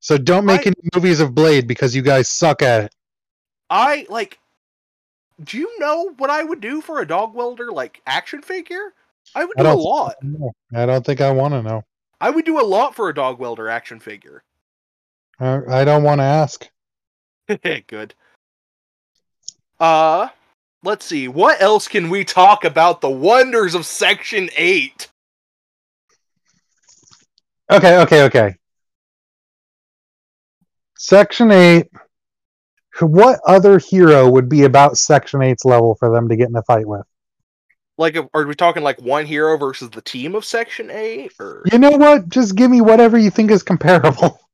So don't make I- any movies of Blade because you guys suck at it. I like. Do you know what I would do for a Dog Welder like action figure? I would do a don't- lot. I don't think I want to know. I would do a lot for a Dog Welder action figure. I, I don't want to ask. Good. Uh, let's see. What else can we talk about the wonders of Section 8? Okay, okay, okay. Section 8. What other hero would be about Section 8's level for them to get in a fight with? Like, are we talking like one hero versus the team of Section 8? Or You know what? Just give me whatever you think is comparable.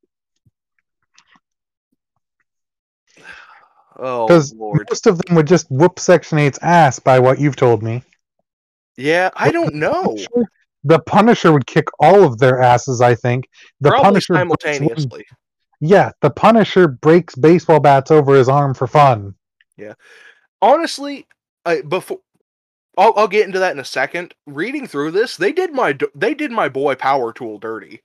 oh 'Cause lord, Most of them would just whoop Section 8's ass by what you've told me. Yeah, I don't know. The Punisher would kick all of their asses. I think the Probably Punisher simultaneously. Yeah, the Punisher breaks baseball bats over his arm for fun. Yeah, honestly, I, before I'll, I'll get into that in a second. Reading through this, they did my they did my boy Power Tool dirty.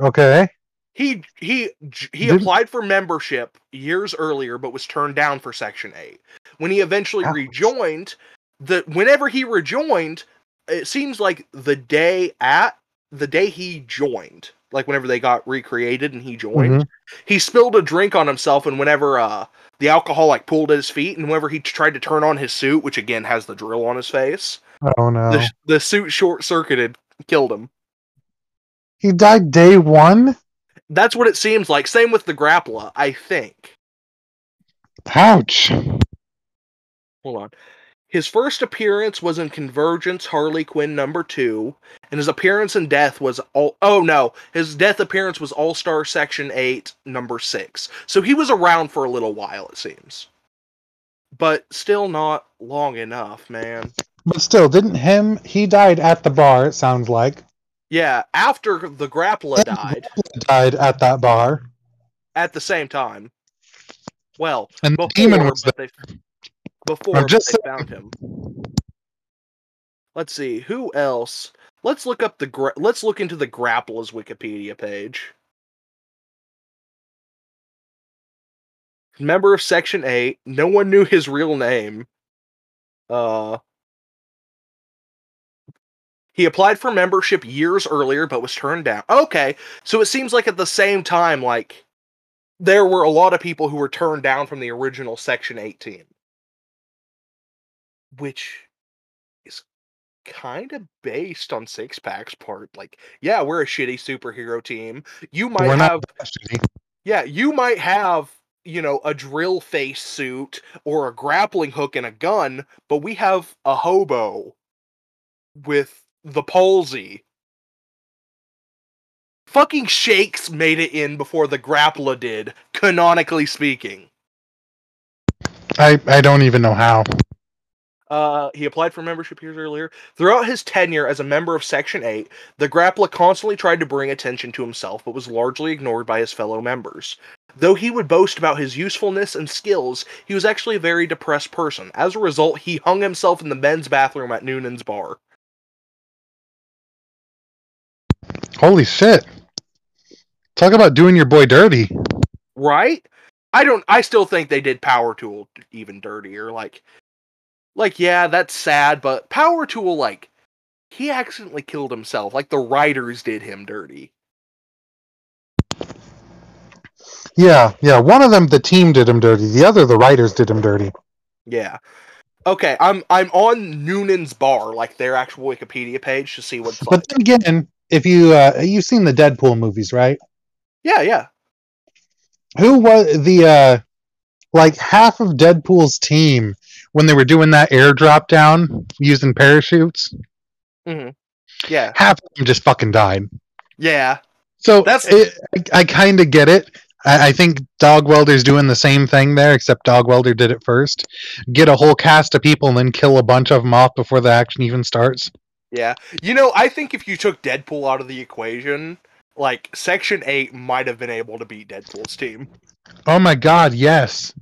Okay. He he he Didn't- applied for membership years earlier, but was turned down for Section Eight. When he eventually Ouch. rejoined, the whenever he rejoined, it seems like the day at the day he joined, like whenever they got recreated and he joined, he spilled a drink on himself, and whenever uh the alcohol like pulled at his feet, and whenever he tried to turn on his suit, which again has the drill on his face, Oh no. the the suit short circuited, killed him. He died day one. That's what it seems like. Same with the grappler, I think. Ouch. Hold on. His first appearance was in Convergence Harley Quinn number two, and his appearance in Death was all. Oh no, his death appearance was All Star Section Eight number six. So he was around for a little while, it seems, but still not long enough, man. But still, didn't him? He died at the bar. It sounds like Yeah, after the grappler died died at that bar, at the same time. Well, and the before, demon was there. they before I'm just they found him. Let's see who else. Let's look up the gra- let's look into the Grappler's Wikipedia page. Member of Section Eight. No one knew his real name. Uh, he applied for membership years earlier, but was turned down. Okay, so it seems like at the same time, like there were a lot of people who were turned down from the original Section 18. Which is kind of based on Six Pack's part. Like, yeah, we're a shitty superhero team. You might We're have yeah, you might have, you know, a drill face suit or a grappling hook and a gun, but we have a hobo with the palsy. Fucking Shakes made it in before the grappler did, canonically speaking. I I don't even know how. Uh, he applied for membership years earlier. Throughout his tenure as a member of Section 8, the Grappler constantly tried to bring attention to himself, but was largely ignored by his fellow members. Though he would boast about his usefulness and skills, he was actually a very depressed person. As a result, he hung himself in the men's bathroom at Noonan's bar. Holy shit! Talk about doing your boy dirty. Right? I don't I still think they did Power Tool even dirtier. Like like yeah, that's sad, but Power Tool like he accidentally killed himself. Like the writers did him dirty. Yeah, yeah. One of them, the team did him dirty. The other, the writers did him dirty. Yeah. Okay, I'm I'm on Noonan's bar, like their actual Wikipedia page, to see what's like. But then again, if you uh, you've seen the Deadpool movies, right? Yeah, yeah. Who was the uh, like half of Deadpool's team when they were doing that airdrop down using parachutes? Mm-hmm. Yeah. Half of them just fucking died. Yeah. So That's- it, I, I kind of get it. I, I think Dog Welder's doing the same thing there, except Dog Welder did it first. Get a whole cast of people and then kill a bunch of them off before the action even starts. Yeah. You know, I think if you took Deadpool out of the equation, like Section 8 might have been able to beat Deadpool's team. Oh my god, yes.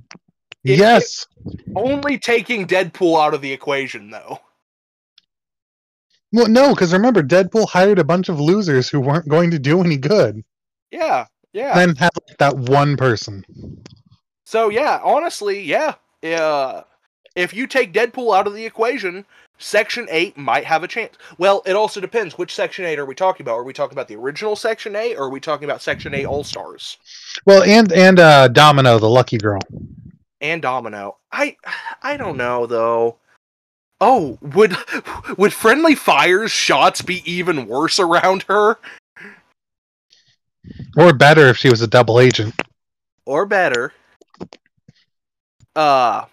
It- yes. Only taking Deadpool out of the equation though. Well, no, because remember, Deadpool hired a bunch of losers who weren't going to do any good. Yeah. Yeah. Then had like, that one person. So yeah, honestly, yeah. Uh, if you take Deadpool out of the equation, Section 8 might have a chance. Well, it also depends which Section 8 are we talking about? Are we talking about the original Section 8 or are we talking about Section 8 All-Stars Well, and and uh, Domino, the lucky girl. And Domino? I I don't know though. Oh, would would Friendly Fire's shots be even worse around her Or better if she was a double agent. or better? Uh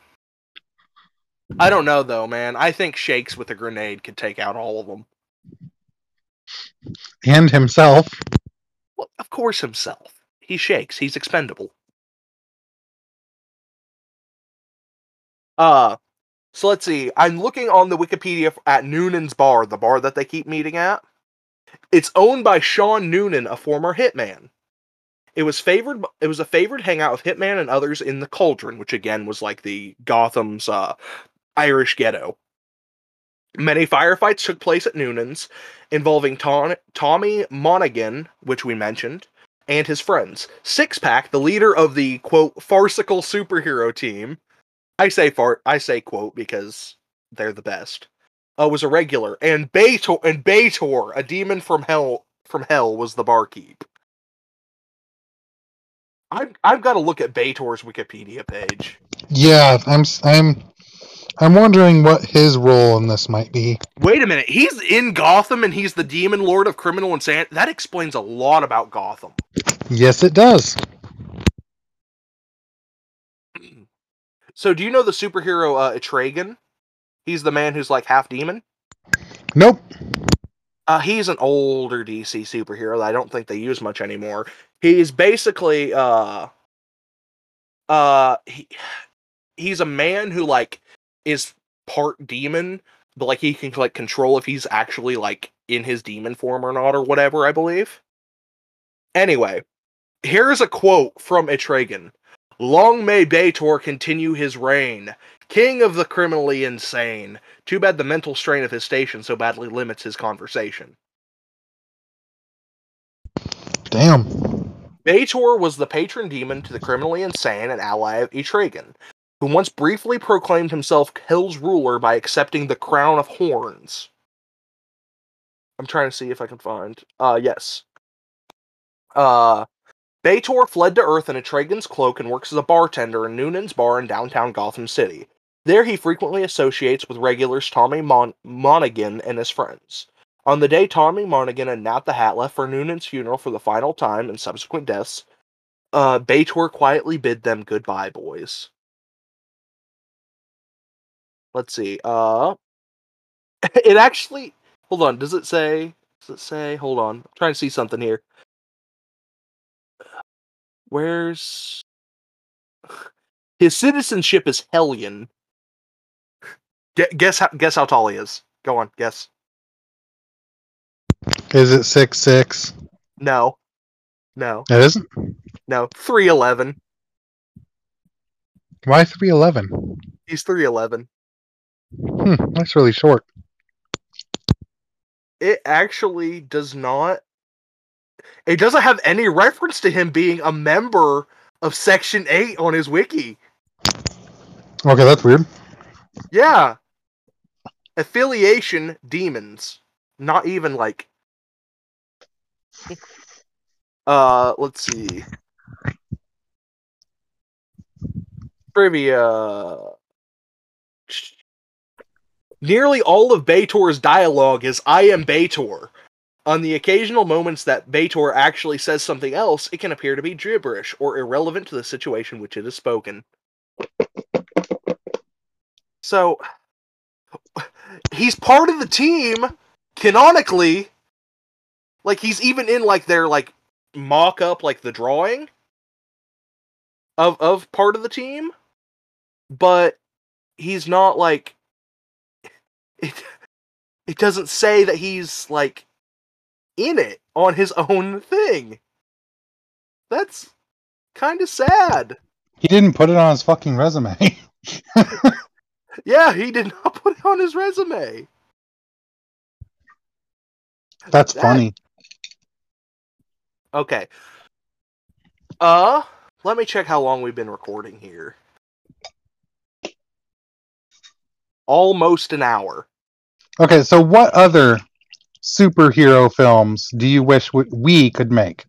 I don't know though, man. I think Shakes with a grenade could take out all of them. And himself. Well, of course himself. He shakes. He's expendable. Uh So let's see. I'm looking on the Wikipedia at Noonan's Bar, the bar that they keep meeting at. It's owned by Sean Noonan, a former hitman. It was favored. It was a favored hangout with Hitman and others in the Cauldron, which again was like the Gotham's uh, Irish ghetto. Many firefights took place at Noonan's, involving Tom, Tommy Monaghan, which we mentioned, and his friends. Six Pack, the leader of the quote farcical superhero team, I say fart, I say quote because they're the best. Uh, was a regular, and Baytor and Baytor, a demon from hell, from hell, was the barkeep. I've I've got to look at Baytor's Wikipedia page. Yeah, I'm I'm I'm wondering what his role in this might be. Wait a minute, he's in Gotham and he's the demon lord of criminal insanity. That explains a lot about Gotham. Yes, it does. So, do you know the superhero uh, Etrigan? He's the man who's like half demon. Nope. Uh, he's an older DC superhero that I don't think they use much anymore. He's basically uh uh he, he's a man who like is part demon, but like he can like control if he's actually like in his demon form or not or whatever, I believe. Anyway, here's a quote from Etrigan. Long may Baytor continue his reign, king of the criminally insane. Too bad the mental strain of his station so badly limits his conversation. Damn. Baytor was the patron demon to the criminally insane and ally of Etrigan, who once briefly proclaimed himself Hell's ruler by accepting the crown of horns. I'm trying to see if I can find. Uh, yes. Uh, Baytor fled to Earth in Etrigan's cloak and works as a bartender in Noonan's bar in downtown Gotham City. There, he frequently associates with regulars Tommy Mon- Monaghan and his friends. On the day Tommy Monaghan and Nat the Hat left for Noonan's funeral for the final time and subsequent deaths, uh, Baytor quietly bid them goodbye, boys. Let's see. Uh, it actually. Hold on. Does it say? Does it say? Hold on. I'm trying to see something here. Where's his citizenship is Hellion. Guess how? Guess how tall he is. Go on. Guess. Is it six six? No. No. It isn't. No. Three eleven. Why three eleven? He's three eleven. Hmm, that's really short. It actually does not. It doesn't have any reference to him being a member of Section Eight on his wiki. Okay, that's weird. Yeah. Affiliation demons. Not even like uh let's see. Trivia. Nearly all of Baytor's dialogue is I am Baytor. On the occasional moments that Baytor actually says something else, it can appear to be gibberish or irrelevant to the situation which it is spoken. So he's part of the team canonically. Like he's even in like their like mock up like the drawing of of part of the team, but he's not like it it doesn't say that he's like in it on his own thing. That's kind of sad. He didn't put it on his fucking resume. Yeah, he did not put it on his resume. That's That- funny. Okay. Uh, let me check how long we've been recording here. Almost an hour. Okay, so what other superhero films do you wish we could make?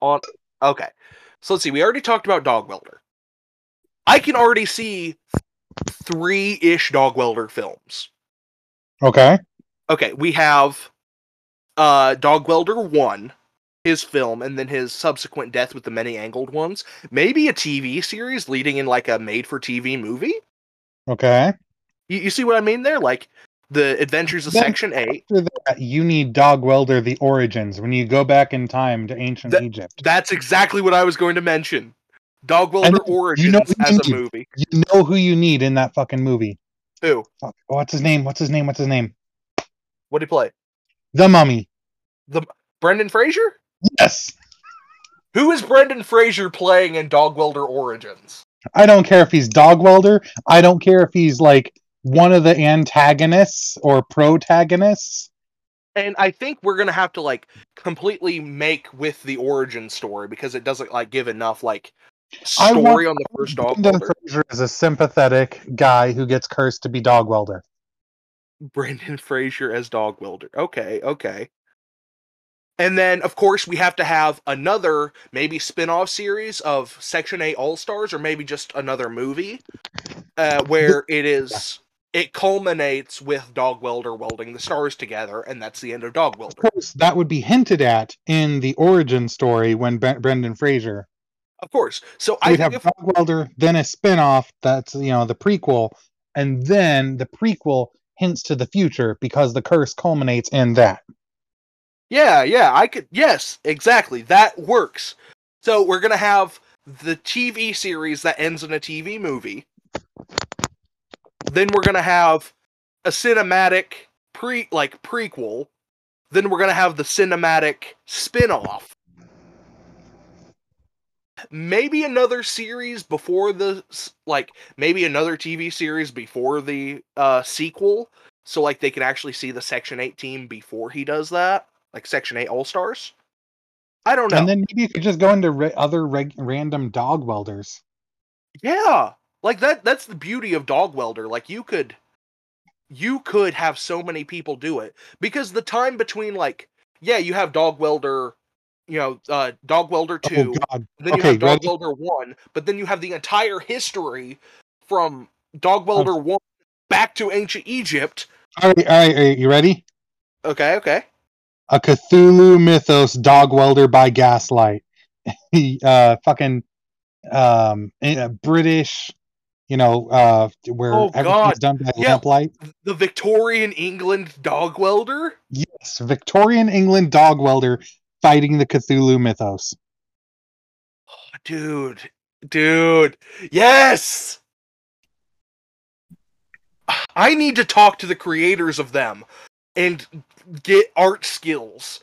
On okay. So let's see. We already talked about Dog Welder. I can already see three-ish Dog Welder films. Okay. Okay, we have uh Dog Welder 1, his film, and then his subsequent death with the many angled ones. Maybe a TV series leading in like a made for TV movie? Okay. You, you see what I mean there? Like the Adventures of Then- Section 8. After that, you need Dog Welder: The Origins when you go back in time to ancient That- Egypt. That's exactly what I was going to mention. Dog Welder Origins you know as a movie. You know who you need in that fucking movie. Who? Fuck. What's his name? What's his name? What's his name? What did he play? The Mummy. The Brendan Fraser? Yes. Who is Brendan Fraser playing in Dog Welder Origins? I don't care if he's dog welder. I don't care if he's like one of the antagonists or protagonists. And I think we're gonna have to like completely make with the origin story because it doesn't like give enough like story on the first dog Brendan welder. Fraser is a sympathetic guy who gets cursed to be dog welder. Brendan Fraser as dog welder. Okay, okay. And then of course we have to have another maybe spin-off series of Section 8 All-Stars or maybe just another movie uh, where it is it culminates with Dog Welder welding the stars together and that's the end of Dog Welder. Of course, that would be hinted at in the origin story when Bre- Brendan Fraser. Of course. So I We'd think have if, Dog Welder, then a spin-off that's you know the prequel, and then the prequel hints to the future because the curse culminates in that. Yeah, yeah, I could. Yes, exactly. That works. So we're gonna have the TV series that ends in a TV movie. Then we're gonna have a cinematic pre, like prequel. Then we're gonna have the cinematic spin-off. Maybe another series before the like maybe another TV series before the uh sequel so like they can actually see the Section 8 team before he does that like Section 8 All Stars. I don't know. And then maybe you could just go into ra- other reg- random dog welders. yeah, like that. That's the beauty of Dog Welder. Like you could, you could have so many people do it because the time between like, yeah, you have Dog Welder, you know, uh, Dog Welder two, Oh then you okay, have Dog ready? Welder one, but then you have the entire history from Dog Welder one back to ancient Egypt. All right, all right, all right. You ready? Okay, okay. A Cthulhu mythos dog welder by Gaslight. He uh fucking um a British, you know, uh where Oh, everything's God. done by Yeah. lamplight. The Victorian England Dog Welder. Yes, Victorian England dog welder fighting the Cthulhu mythos. dude dude yes i need to talk to the creators of them and get art skills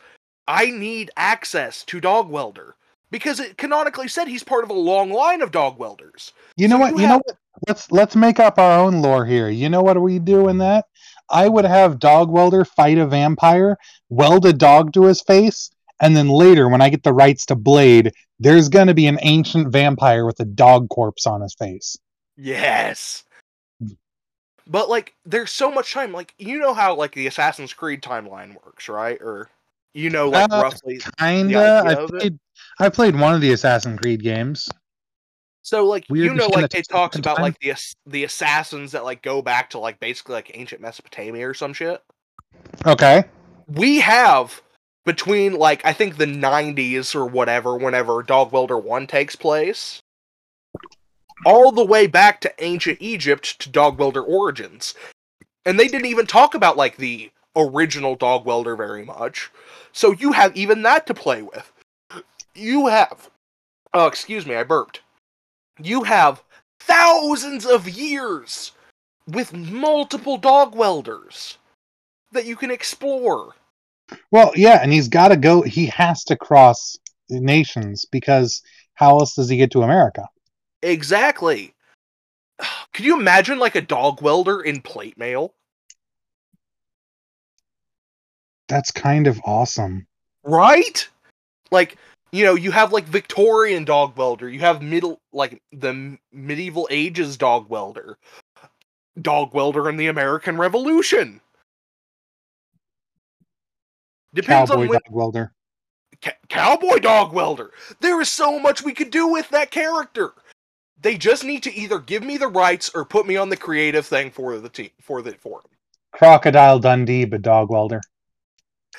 i need access to dog welder because it canonically said he's part of a long line of dog welders You know So what? you You know what? Let's let's make up our own lore here. You know what we do in that? I would have dog welder fight a vampire, weld a dog to his face, and then later when I get the rights to Blade, there's gonna be an ancient vampire with a dog corpse on his face. yes but like there's so much time like you know how like the assassin's creed timeline works right or you know like Uh, roughly Kinda. I played I played one of the Assassin's Creed games. So like Weird you know like it talks about time. like the the assassins that like go back to like basically like ancient Mesopotamia or some shit. Okay. We have between like I think the 90s or whatever whenever Dog Welder 1 takes place all the way back to ancient Egypt to Dog Welder Origins. And they didn't even talk about like the original Dog Welder very much. So you have even that to play with. You have Oh, excuse me, I burped. You have thousands of years with multiple dog welders that you can explore. Well, yeah, and he's got to go. He has to cross nations because how else does he get to America? Exactly. Could you imagine like a dog welder in plate mail? That's kind of awesome. Right? Like, you know, you have like Victorian dog welder, you have middle like the medieval ages dog welder. Dog welder in the American Revolution. Depends Cowboy on when dog welder. Ca- cowboy dog welder. There is so much we could do with that character. They just need to either give me the rights or put me on the creative thing for the team for the for Crocodile Dundee, but dog welder.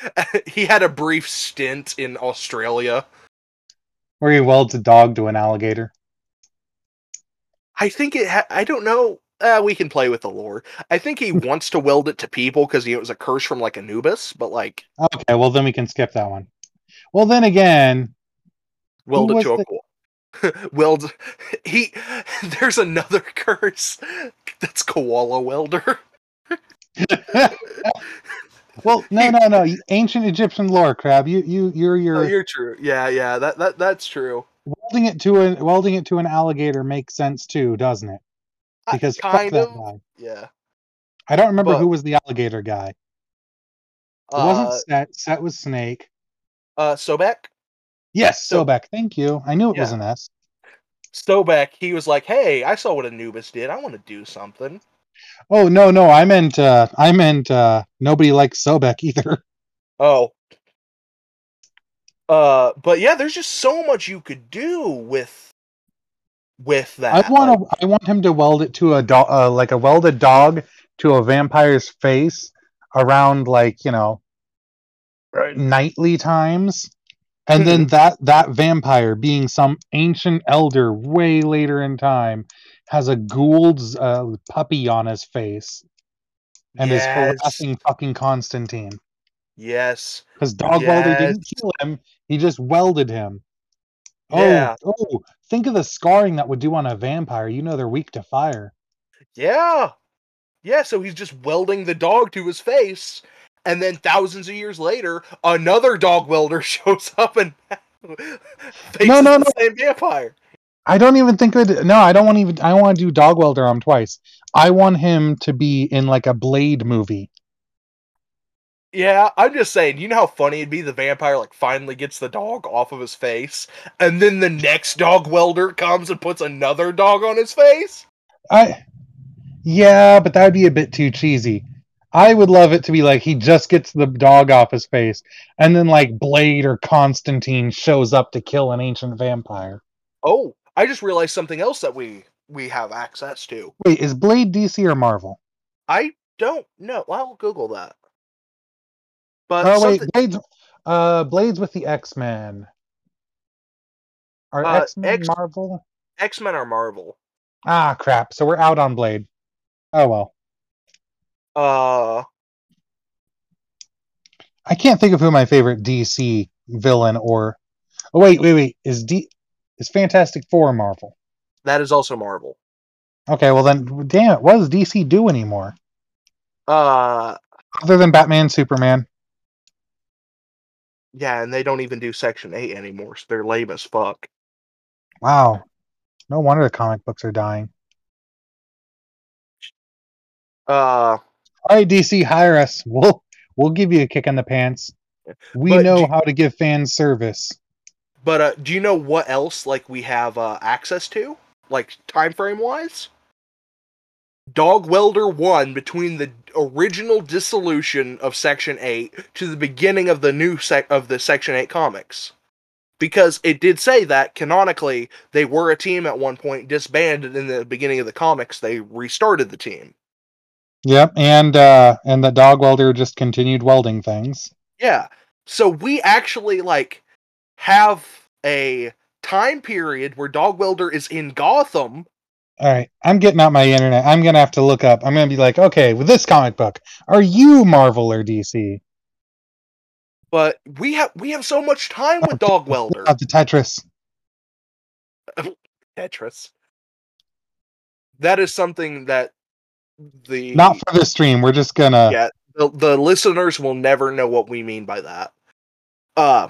he had a brief stint in Australia. Where he welds a dog to an alligator. I think it. Ha- I don't know. Uh, we can play with the lore. I think he wants to weld it to people because it was a curse from like Anubis, but like Okay, well then we can skip that one. Well then again, weld it to a the- cool. weld he there's another curse that's koala welder. Well, no, no, no. Ancient Egyptian lore, crab. You, you, you're, you're. Oh, you're true. Yeah, yeah. That, that, that's true. Welding it to a welding it to an alligator makes sense too, doesn't it? Because I, kind of. Guy. Yeah. I don't remember but, who was the alligator guy. It uh, wasn't Set. Set was Snake. Uh, Sobek. Yes, so, Sobek. Thank you. I knew it yeah. was an S. Sobek, he was like, "Hey, I saw what Anubis did. I want to do something." Oh no, no, I meant uh I meant uh nobody likes Sobek either. Oh. Uh but yeah, there's just so much you could do with with that. I want to I want him to weld it to a dog uh, like a welded dog to a vampire's face around like, you know, nightly times and then that that vampire being some ancient elder way later in time has a Gould's uh, puppy on his face and yes. is harassing fucking Constantine. Yes. Because Dog yes. Welder didn't kill him, he just welded him. Oh, yeah. Oh, oh, think of the scarring that would do on a vampire. You know they're weak to fire. Yeah. Yeah, so he's just welding the dog to his face, and then thousands of years later, another dog welder shows up and no, no, no. same vampire. I don't even think it. No, I don't want even. I want to do Dog Welder on twice. I want him to be in like a Blade movie. Yeah, I'm just saying. You know how funny it'd be? The vampire like finally gets the dog off of his face, and then the next dog welder comes and puts another dog on his face. I, yeah, but that would be a bit too cheesy. I would love it to be like he just gets the dog off his face, and then like Blade or Constantine shows up to kill an ancient vampire. Oh, I just realized something else that we we have access to. Wait, is Blade DC or Marvel? I don't know. I'll Google that. But oh something... wait, Blades, uh, Blades with the X Men. Are uh, X Men X- Marvel? X Men are Marvel. Ah, crap! So we're out on Blade. Oh well. Uh, I can't think of who my favorite DC villain or. Oh wait, wait, wait! Is D is Fantastic Four Marvel? That is also Marvel. Okay, well then, damn it, what does DC do anymore? Uh, other than Batman, Superman. Yeah, and they don't even do Section Eight anymore, so they're lame as fuck. Wow, no wonder the comic books are dying. Uh, all right, DC, hire us. We'll we'll give you a kick in the pants. We know how to give fans service. But uh, do you know what else like we have uh, access to, like time frame wise? Dog Welder one between the original dissolution of Section Eight to the beginning of the new sec of the Section Eight comics, because it did say that canonically they were a team at one point, disbanded in the beginning of the comics. They restarted the team. Yep, and uh, and the Dog Welder just continued welding things. Yeah, so we actually like have a time period where Dog Welder is in Gotham. All right, I'm getting out my internet. I'm gonna have to look up. I'm gonna be like, okay, with this comic book, are you Marvel or DC? But we have we have so much time with Dog Welder. Of the Tetris. Tetris. That is something that the not for the stream. We're just gonna yeah. The, the listeners will never know what we mean by that. Uh.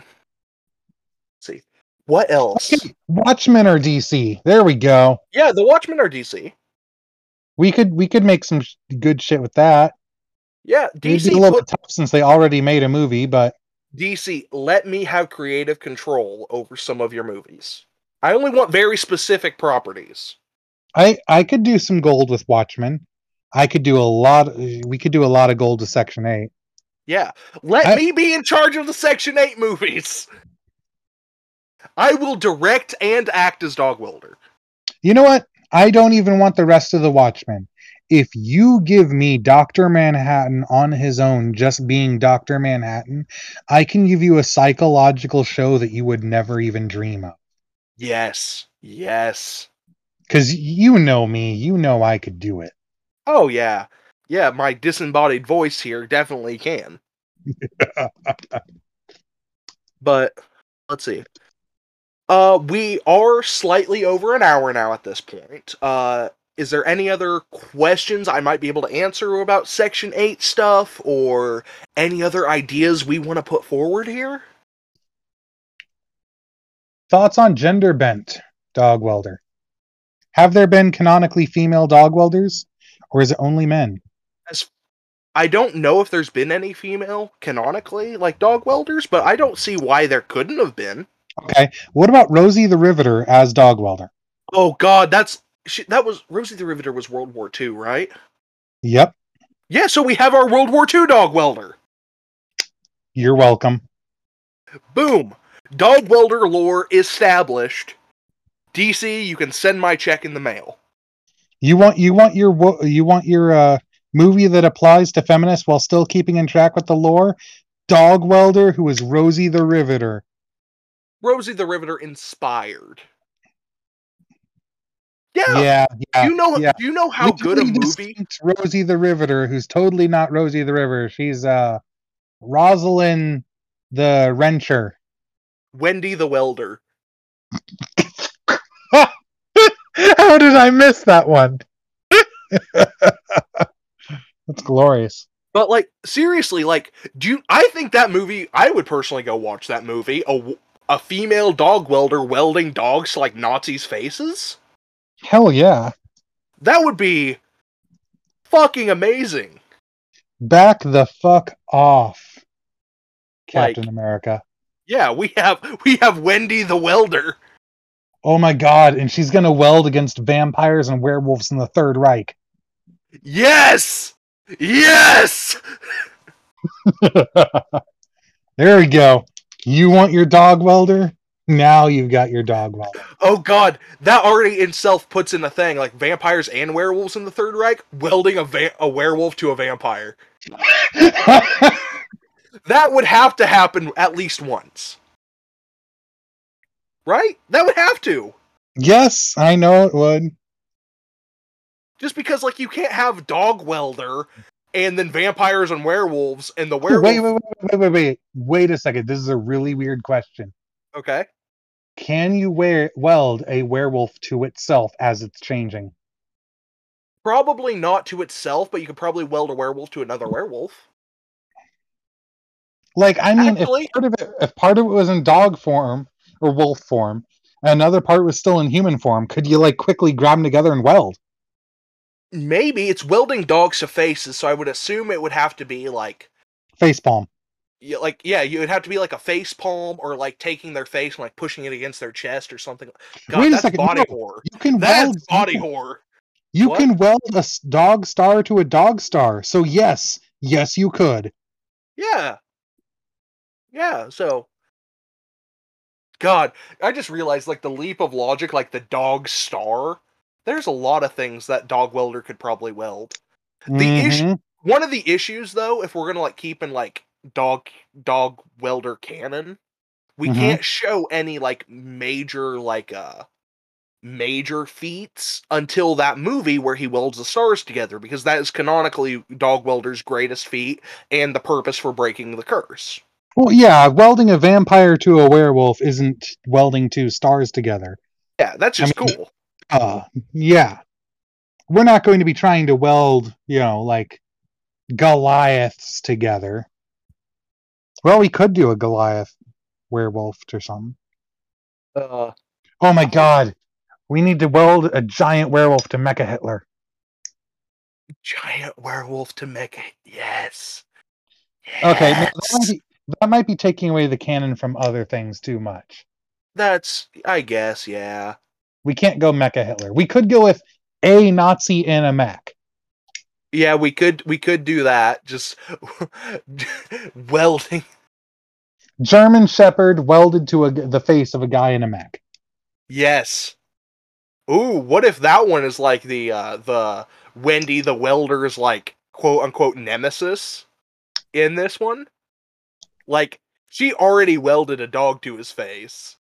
What else? Okay. Watchmen are DC. There we go. Yeah, the Watchmen are DC. We could we could make some sh- good shit with that. Yeah, DC It'd be a little put, bit tough since they already made a movie, but DC, let me have creative control over some of your movies. I only want very specific properties. I I could do some gold with Watchmen. I could do a lot. We could do a lot of gold to Section Eight. Yeah, let I, me be in charge of the Section Eight movies. I will direct and act as Dog Welder. You know what? I don't even want the rest of the Watchmen. If you give me Dr. Manhattan on his own, just being Dr. Manhattan, I can give you a psychological show that you would never even dream of. Yes. Yes. Because you know me. You know I could do it. Oh, yeah. Yeah, my disembodied voice here definitely can. but let's see. Uh, we are slightly over an hour now at this point. Uh, is there any other questions I might be able to answer about Section 8 stuff or any other ideas we want to put forward here? Thoughts on gender bent dog welder? Have there been canonically female dog welders, or is it only men? As I don't know if there's been any female canonically like dog welders, but I don't see why there couldn't have been. Okay. What about Rosie the Riveter as dog welder? Oh God, that's she, that was Rosie the Riveter was World War II, right? Yep. Yeah, so we have our World War II dog welder. You're welcome. Boom. Dog welder lore established. DC, you can send my check in the mail. You want you want your you want your uh, movie that applies to feminists while still keeping in track with the lore. Dog welder who is Rosie the Riveter. Rosie the Riveter inspired. Yeah. Yeah, yeah. you know yeah. do you know how good a movie Rosie the Riveter, who's totally not Rosie the River. She's uh Rosalind the Wrencher. Wendy the Welder. How did I miss that one? That's glorious. But like seriously, like do you I think that movie I would personally go watch that movie. A a female dog welder welding dogs to like Nazis' faces? Hell yeah. That would be fucking amazing. Back the fuck off. Like- Captain America. Yeah, we have we have Wendy the welder. Oh my god, and she's gonna weld against vampires and werewolves in the Third Reich. Yes! Yes! there we go. You want your dog welder? Now you've got your dog welder. Oh god, that already itself puts in a thing like vampires and werewolves in the Third Reich welding a va- a werewolf to a vampire. That would have to happen at least once. Right? That would have to. yes, I know it would. Just because like you can't have dog welder and then vampires and werewolves and the Wait, werewolf wait, wait, wait, wait, wait. Wait a second. This is a really weird question. Okay. Can you wear weld a werewolf to itself as it's changing? Probably not to itself, but you could probably weld a werewolf to another werewolf. Like, I mean, Actually- if part of it, if part of it was in dog form or wolf form, and another part was still in human form, could you like quickly grab them together and weld? Maybe it's welding dogs to faces, so I would assume it would have to be like Facepalm. yeah, like yeah, you would have to be like a face palm or like taking their face and like pushing it against their chest or something. God, Wait a that's second, body no. horror. You can That's weld body horror. You What? can weld a dog star to a dog star. So yes, yes, you could. Yeah. Yeah, so God, I just realized like the leap of logic, like the dog star. There's a lot of things that dog welder could probably weld. The issue- Mhm. One of the issues though, if we're gonna like keep in like dog dog welder canon, we Mhm. can't show any like major like uh major feats until that movie where he welds the stars together because that is canonically dog welder's greatest feat and the purpose for breaking the curse. Well, yeah, welding a vampire to a werewolf isn't welding two stars together. Yeah, that's I just mean, cool. Uh, yeah. We're not going to be trying to weld, you know, like Goliaths together. Well, we could do a Goliath werewolf or something. Uh, Oh my god. We need to weld a giant werewolf to Mecha Hitler. giant werewolf to make it. Yes. Okay, that, might be, that might be taking away the canon from other things too much. That's I guess, yeah. We can't go Mecha Hitler. We could go with a Nazi in a mech. Yeah, we could we could do that. Just welding. German Shepherd welded to a, the face of a guy in a mech. Yes. Ooh, what if that one is like the uh the Wendy the welder's like quote unquote nemesis in this one? Like she already welded a dog to his face.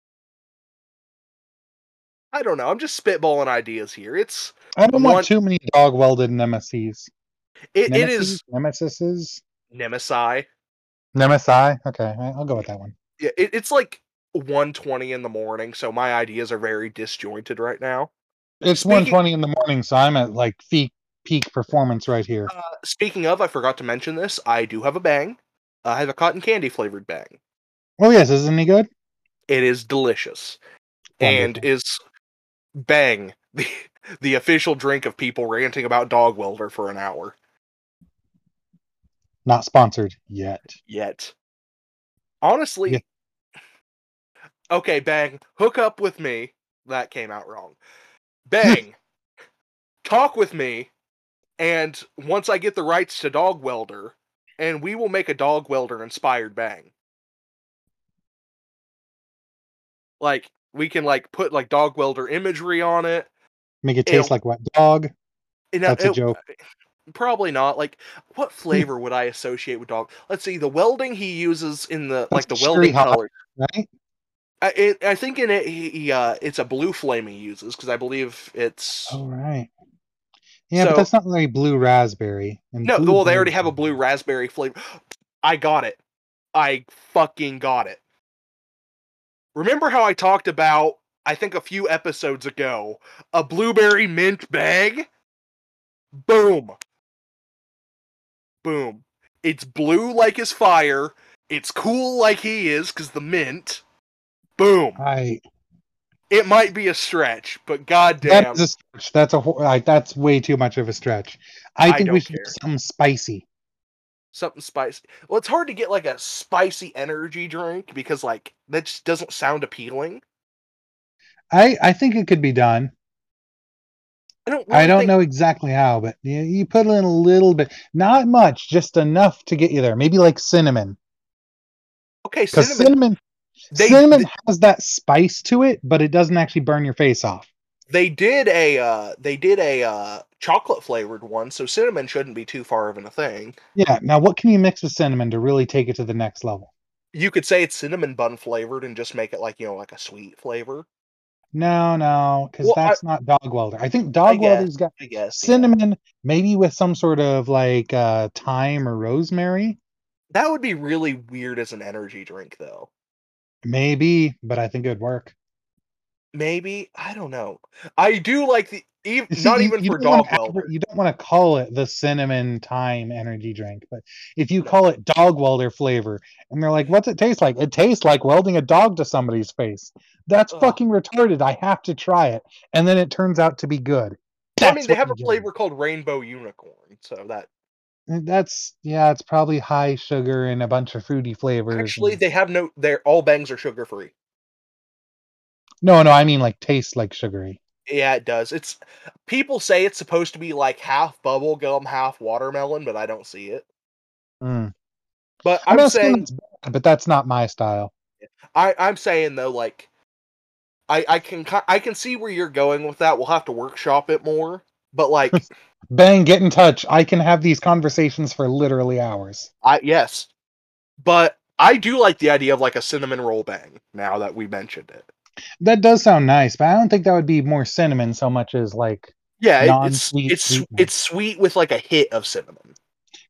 I don't know. I'm just spitballing ideas here. It's I don't One- want too many dog welded nemesis. it, it is Nemesises? Nemesi. Nemesi? Okay, I'll go with that one. Yeah, it, it's like 1:20 in the morning, so my ideas are very disjointed right now. It's Speaking- 120 in the morning, so I'm at like peak peak performance right here. Uh, speaking of, I forgot to mention this. I do have a bang. I have a cotton candy flavored bang. Oh yes, isn't he good? It is delicious and is bang the the official drink of people ranting about dog welder for an hour Not sponsored yet. yet. Honestly, Yeah. okay, bang, hook up with me. That came out wrong. Bang, talk with me, and once I get the rights to dog welder, and we will make a dog welder inspired bang. Like we can like put like dog welder imagery on it. Make it taste like wet dog. That's a joke. Probably not. Like, what flavor would I associate with dog? Let's see. The welding he uses in the like the welding hot. color. Right? I it, I think in it he, he uh it's a blue flame he uses because I believe it's Oh right. Yeah, So- but that's not really blue raspberry. And no. Well, they already have a blue raspberry flavor. I got it. I fucking got it. Remember how I talked about I think a few episodes ago a blueberry mint bag? Boom. Boom. It's blue like his fire. It's cool like he is because the mint. Boom. Right. It might be a stretch, but goddamn, is a stretch. That's a whole, like, that's way too much of a stretch. I, I think we should do care. something spicy. Something spicy. Well, it's hard to get like a spicy energy drink because like that just doesn't sound appealing. I I think it could be done. I don't. I don't think- know exactly how, but you, you put in a little bit, not much, just enough to get you there. Maybe like cinnamon, Okay, cinnamon. cinnamon they, cinnamon has that spice to it, but it doesn't actually burn your face off. they did a uh they did a uh chocolate flavored one, so cinnamon shouldn't be too far of a thing. Yeah. Now, what can you mix with cinnamon to really take it to the next level? You could say it's cinnamon bun flavored and just make it like you know like a sweet flavor. No, no, because Well, I- that's not dog welder. I think dog guess, welder's got I guess yeah. cinnamon, maybe with some sort of like uh thyme or rosemary. That would be really weird as an energy drink, though. Maybe, but I think it would work. Maybe I don't know. I do like the even see, not you- even you for dog welder. You don't want to call it the cinnamon thyme energy drink, but if you call it dog welder flavor, and they're like, "What's it taste like?" It tastes like welding a dog to somebody's face. That's Ugh. fucking retarded. I have to try it, and then it turns out to be good. I mean, they have a flavor called Rainbow Unicorn, so that eh, That's yeah, it's probably high sugar and a bunch of fruity flavors. actually and- they have no. They're all bangs are sugar free. No, no, I mean like tastes like sugary. Yeah, it does. It's people say it's supposed to be like half bubble gum, half watermelon, but I don't see it. Mm. But I'm I'm, saying bad, but that's not my style. I, I'm saying though, like, I, I can, I can see where you're going with that. We'll have to workshop it more. But like, Bang, get in touch. I can have these conversations for literally hours. I yes, but I do like the idea of like a cinnamon roll bang. Now that we mentioned it, That does sound nice, but I don't think that would be more cinnamon so much as like yeah, it's it's sweetness. it's sweet with like a hit of cinnamon.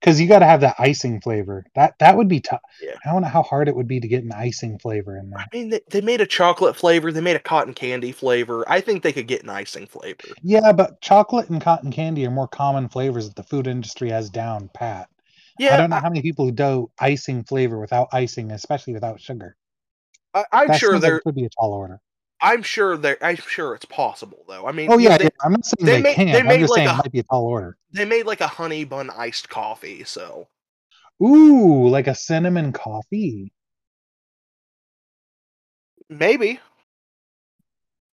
because you got to have that icing flavor. That that would be tough. Yeah. I don't know how hard it would be to get an icing flavor in there. I mean, they, they made a chocolate flavor. They made a cotton candy flavor. I think they could get an icing flavor. Yeah, but chocolate and cotton candy are more common flavors that the food industry has down pat. Yeah, I don't know how many people who do icing flavor without icing, especially without sugar. I, I'm That sure sounds like they're. it could be a tall order. I'm sure they're. I'm sure it's possible though. I mean, Oh yeah, they, yeah, I'm not saying they they, made- can't. they I'm made just like saying a- it might be a tall order. they made like a honey bun iced coffee. So Ooh, like a cinnamon coffee. maybe.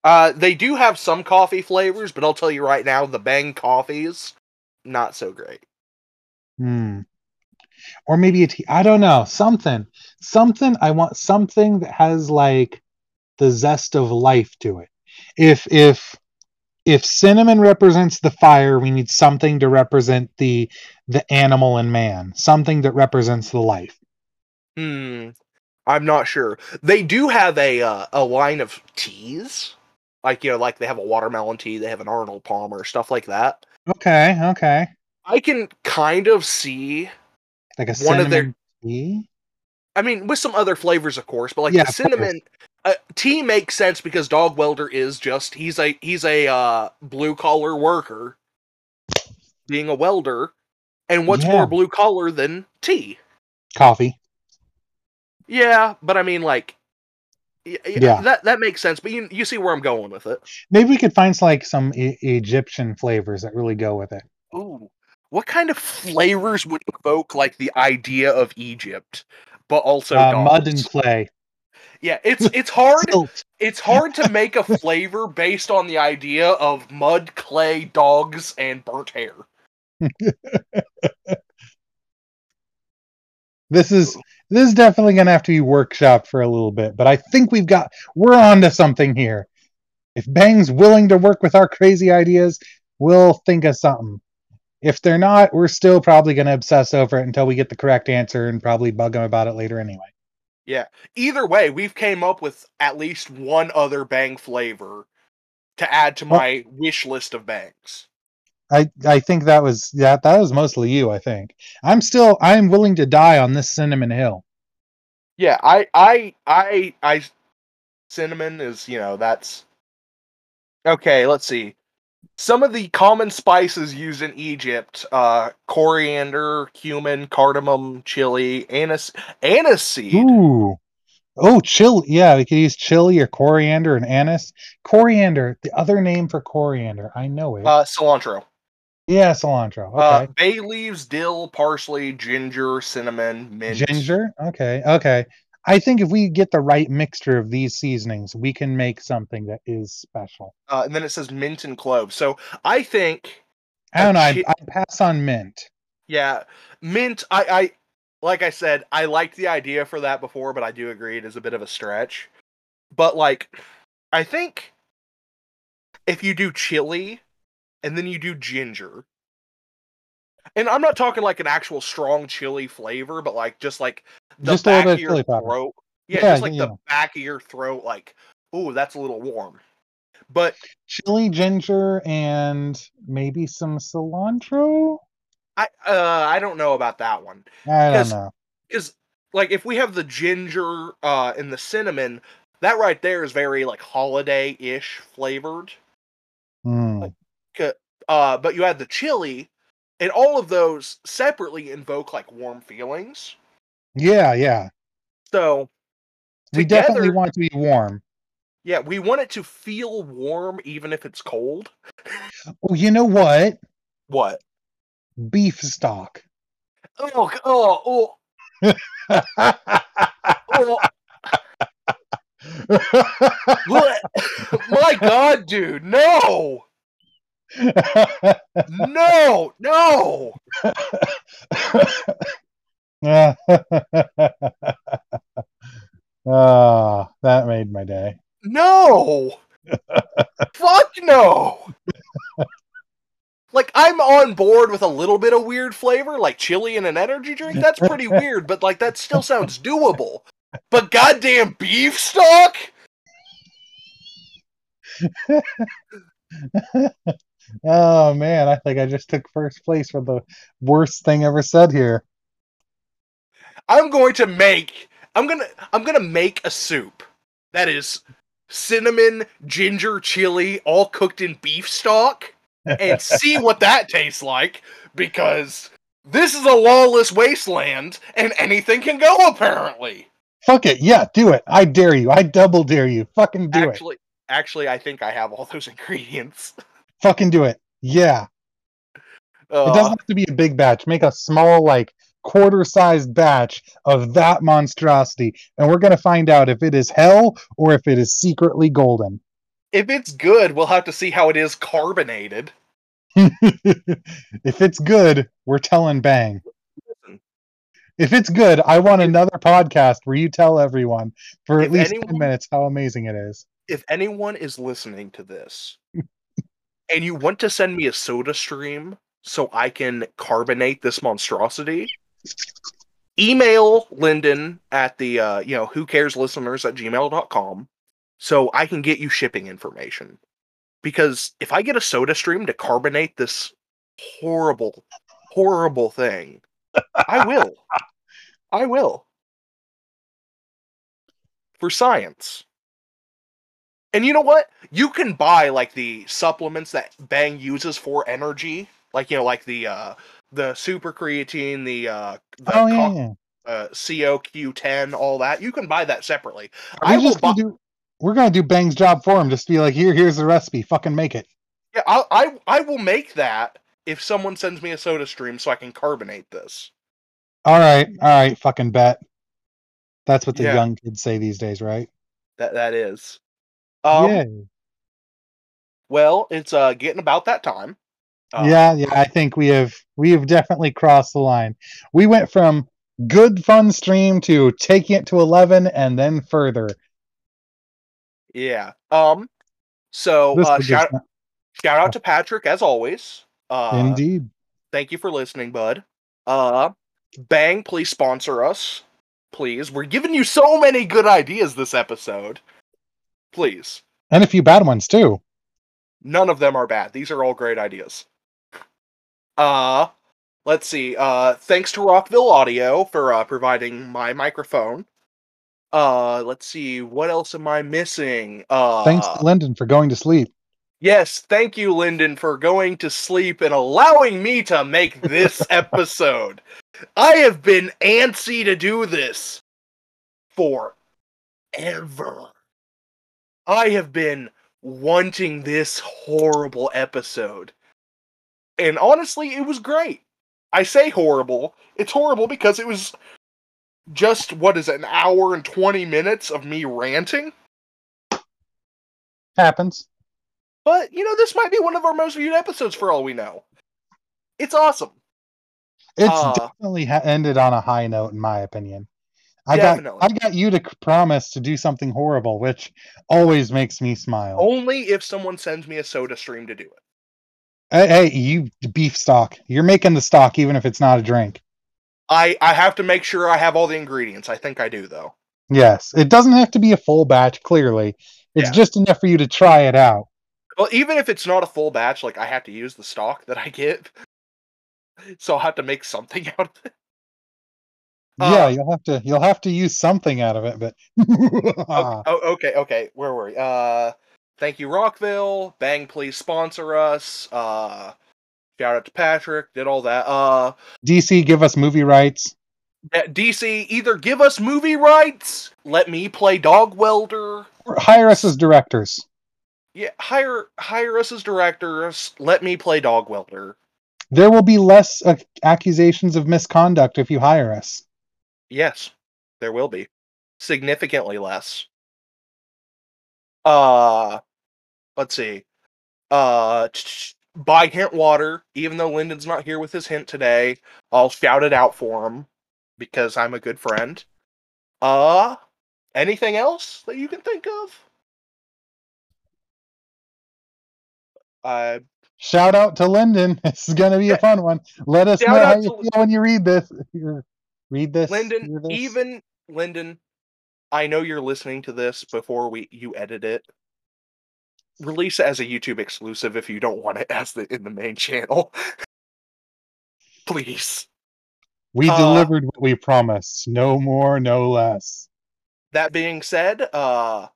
Uh, they do have some coffee flavors, but I'll tell you right now, the Bang coffees, not so great. Hmm. Or maybe a tea. I don't know. Something. Something. I want something that has like the zest of life to it. If if if cinnamon represents the fire, we need something to represent the the animal and man. Something that represents the life. Hmm. I'm not sure. They do have a uh, a line of teas, like you know, like they have a watermelon tea, they have an Arnold Palmer, stuff like that. Okay, okay. I can kind of see. Like a One of cinnamon their- tea. I mean, with some other flavors, of course, but like Yeah, the cinnamon, uh, tea makes sense because Dog Welder is just he's a he's a uh, blue collar worker, being a welder, and what's Yeah. more blue collar than tea? Coffee. Yeah, but I mean, like, y- y- Yeah. that that makes sense. But you you see where I'm going with it. Maybe we could find like some e- Egyptian flavors that really go with it. Ooh, what kind of flavors would evoke like the idea of Egypt, but also Uh, mud and clay. Yeah, it's it's hard. It's hard to make a flavor based on the idea of mud, clay, dogs, and burnt hair. This is this is definitely gonna have to be workshopped for a little bit, but I think we've got we're on to something here. If Bang's willing to work with our crazy ideas, we'll think of something. If they're not, we're still probably gonna obsess over it until we get the correct answer and probably bug them about it later anyway. Yeah. Either way, we've came up with at least one other bang flavor to add to Well- my wish list of bangs. I I think that was yeah that was mostly you. I think I'm still I'm willing to die on this cinnamon hill. Yeah, I I I I cinnamon is, you know, that's Okay, let's see. Some of the common spices used in Egypt, uh coriander, cumin, cardamom, chili, anise aniseed. Ooh. Oh, chili. Yeah, we could use chili or coriander and anise. Coriander, the other name for coriander. I know it. Uh cilantro. yeah, cilantro. Uh, bay leaves, dill, parsley, ginger, cinnamon, mint. Ginger. Okay. Okay. I think if we get the right mixture of these seasonings, we can make something that is special. Uh, and then it says mint and clove. So I think, I don't know. I, I pass on mint. yeah, mint. I, I, like I said, I liked the idea for that before, but I do agree it is a bit of a stretch. But like, I think if you do chili and then you do ginger, and I'm not talking like an actual strong chili flavor, but like just like the Just a little back bit of your throat. Yeah, Yeah, just like yeah. the back of your throat, like, ooh, that's a little warm. But Chili, ginger, and maybe some cilantro. I uh I don't know about that one. I don't know. Because like if we have the ginger uh and the cinnamon, that right there is very like holiday-ish flavored. Hmm. Uh but you add the chili, and all of those separately invoke like warm feelings. Yeah, yeah. So We together, definitely want it to be warm. yeah, we want it to feel warm even if it's cold. Oh, you know what? What? Beef stock. Oh, oh, oh, oh. What? My God, dude, no, no, no. Ah, that made my day. No! Fuck no! like, I'm on board with a little bit of weird flavor, like chili in an energy drink. That's pretty weird, but like, that still sounds doable. But goddamn beef stock? oh man, I think I just took first place for the worst thing ever said here. I'm going to make. I'm gonna. I'm gonna make a soup that is cinnamon, ginger, chili, all cooked in beef stock, and see what that tastes like. Because this is a lawless wasteland, and anything can go. Apparently. Fuck it, yeah, do it. I dare you. I double dare you. Fucking do it. actually, actually, I think I have all those ingredients. Fucking do it. Yeah. It Uh, doesn't have to be a big batch. Make a small, like quarter sized batch of that monstrosity, and we're gonna find out if it is hell or if it is secretly golden. if it's good, we'll have to see how it is carbonated. if it's good, we're telling bang. If it's good, I want another podcast where you tell everyone for at least anyone- 10 minutes how amazing it is. If anyone is listening to this, and you want to send me a soda stream so I can carbonate this monstrosity, email Lyndon at the uh, you know who cares listeners at gmail.com so I can get you shipping information. Because if I get a soda stream to carbonate this horrible, horrible thing, I will. I will. For science. And you know what? You can buy like the supplements that Bang uses for energy, like you know, like the uh the super creatine, the uh the oh yeah, co- yeah. uh COQ10, all that. You can buy that separately. Are I will buy- do? We're gonna do Bang's job for him. Just be like, here, here's the recipe. Fucking make it. Yeah, I I I will make that if someone sends me a soda stream so I can carbonate this. All right, all right. Fucking bet. That's what the Yeah. young kids say these days, right? That that is. Um yeah, well, it's uh getting about that time. Uh, yeah, yeah. I think we have we have definitely crossed the line. We went from good fun stream to taking it to eleven and then further. Yeah. Um so uh shout just- shout out to Patrick as always. Uh indeed. thank you for listening, bud. Uh Bang, please sponsor us. Please. We're giving you so many good ideas this episode. Please. And a few bad ones too. None of them are bad. These are all great ideas. Uh let's see. Uh thanks to Rockville Audio for uh providing my microphone. Uh let's see. What else am I missing? Uh Thanks to Lyndon for going to sleep. Yes, thank you, Lyndon, for going to sleep and allowing me to make this episode. I have been antsy to do this forever. I have been wanting this horrible episode. And honestly, it was great. I say horrible. It's horrible because it was just, what is it, an hour and 20 minutes of me ranting? Happens. But, you know, this might be one of our most viewed episodes for all we know. It's awesome. It's Uh, definitely ha- ended on a high note, in my opinion. I Definitely. got I got you to promise to do something horrible, which always makes me smile. Only if someone sends me a soda stream to do it. Hey, hey, you beef stock. You're making the stock, even if it's not a drink. I, I have to make sure I have all the ingredients. I think I do, though. Yes, it doesn't have to be a full batch. Clearly, it's Yeah. just enough for you to try it out. Well, even if it's not a full batch, like I have to use the stock that I get. So I'll have to make something out of it. yeah, Uh, you'll have to you'll have to use something out of it, but oh, okay, okay. Where were we? Uh, thank you, Rockville. Bang, please sponsor us. Uh, shout out to Patrick. Did all that. Uh, DC give us movie rights. DC, either give us movie rights, let me play Dog Welder. or Hire us as directors. Yeah, hire hire us as directors. Let me play Dog Welder. There will be less uh, accusations of misconduct if you hire us. Yes, there will be significantly less. Uh, let's see. Uh, buy hint water. Even though Lyndon's not here with his hint today, I'll shout it out for him because I'm a good friend. Uh, anything else that you can think of? Uh, Shout out to Lyndon. This is going to be Yeah. a fun one. Let us Shout know how you feel when you read this. Read this. Lyndon, this. even Lyndon, I know you're listening to this before we you edit it. Release it as a YouTube exclusive if you don't want it as the in the main channel. Please. we uh, delivered what we promised. No more, no less. That being said, uh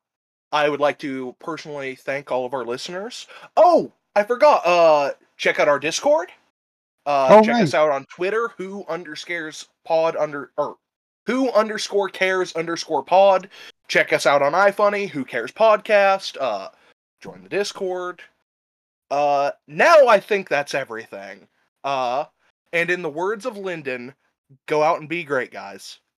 I would like to personally thank all of our listeners. Oh, I forgot. Uh check out our Discord. Uh Oh, check us out on Twitter, who underscores pod under or who underscore cares underscore pod. Check us out on iFunny, who cares podcast. Uh join the Discord. Uh now I think that's everything. Uh and in the words of Lyndon, go out and be great, guys.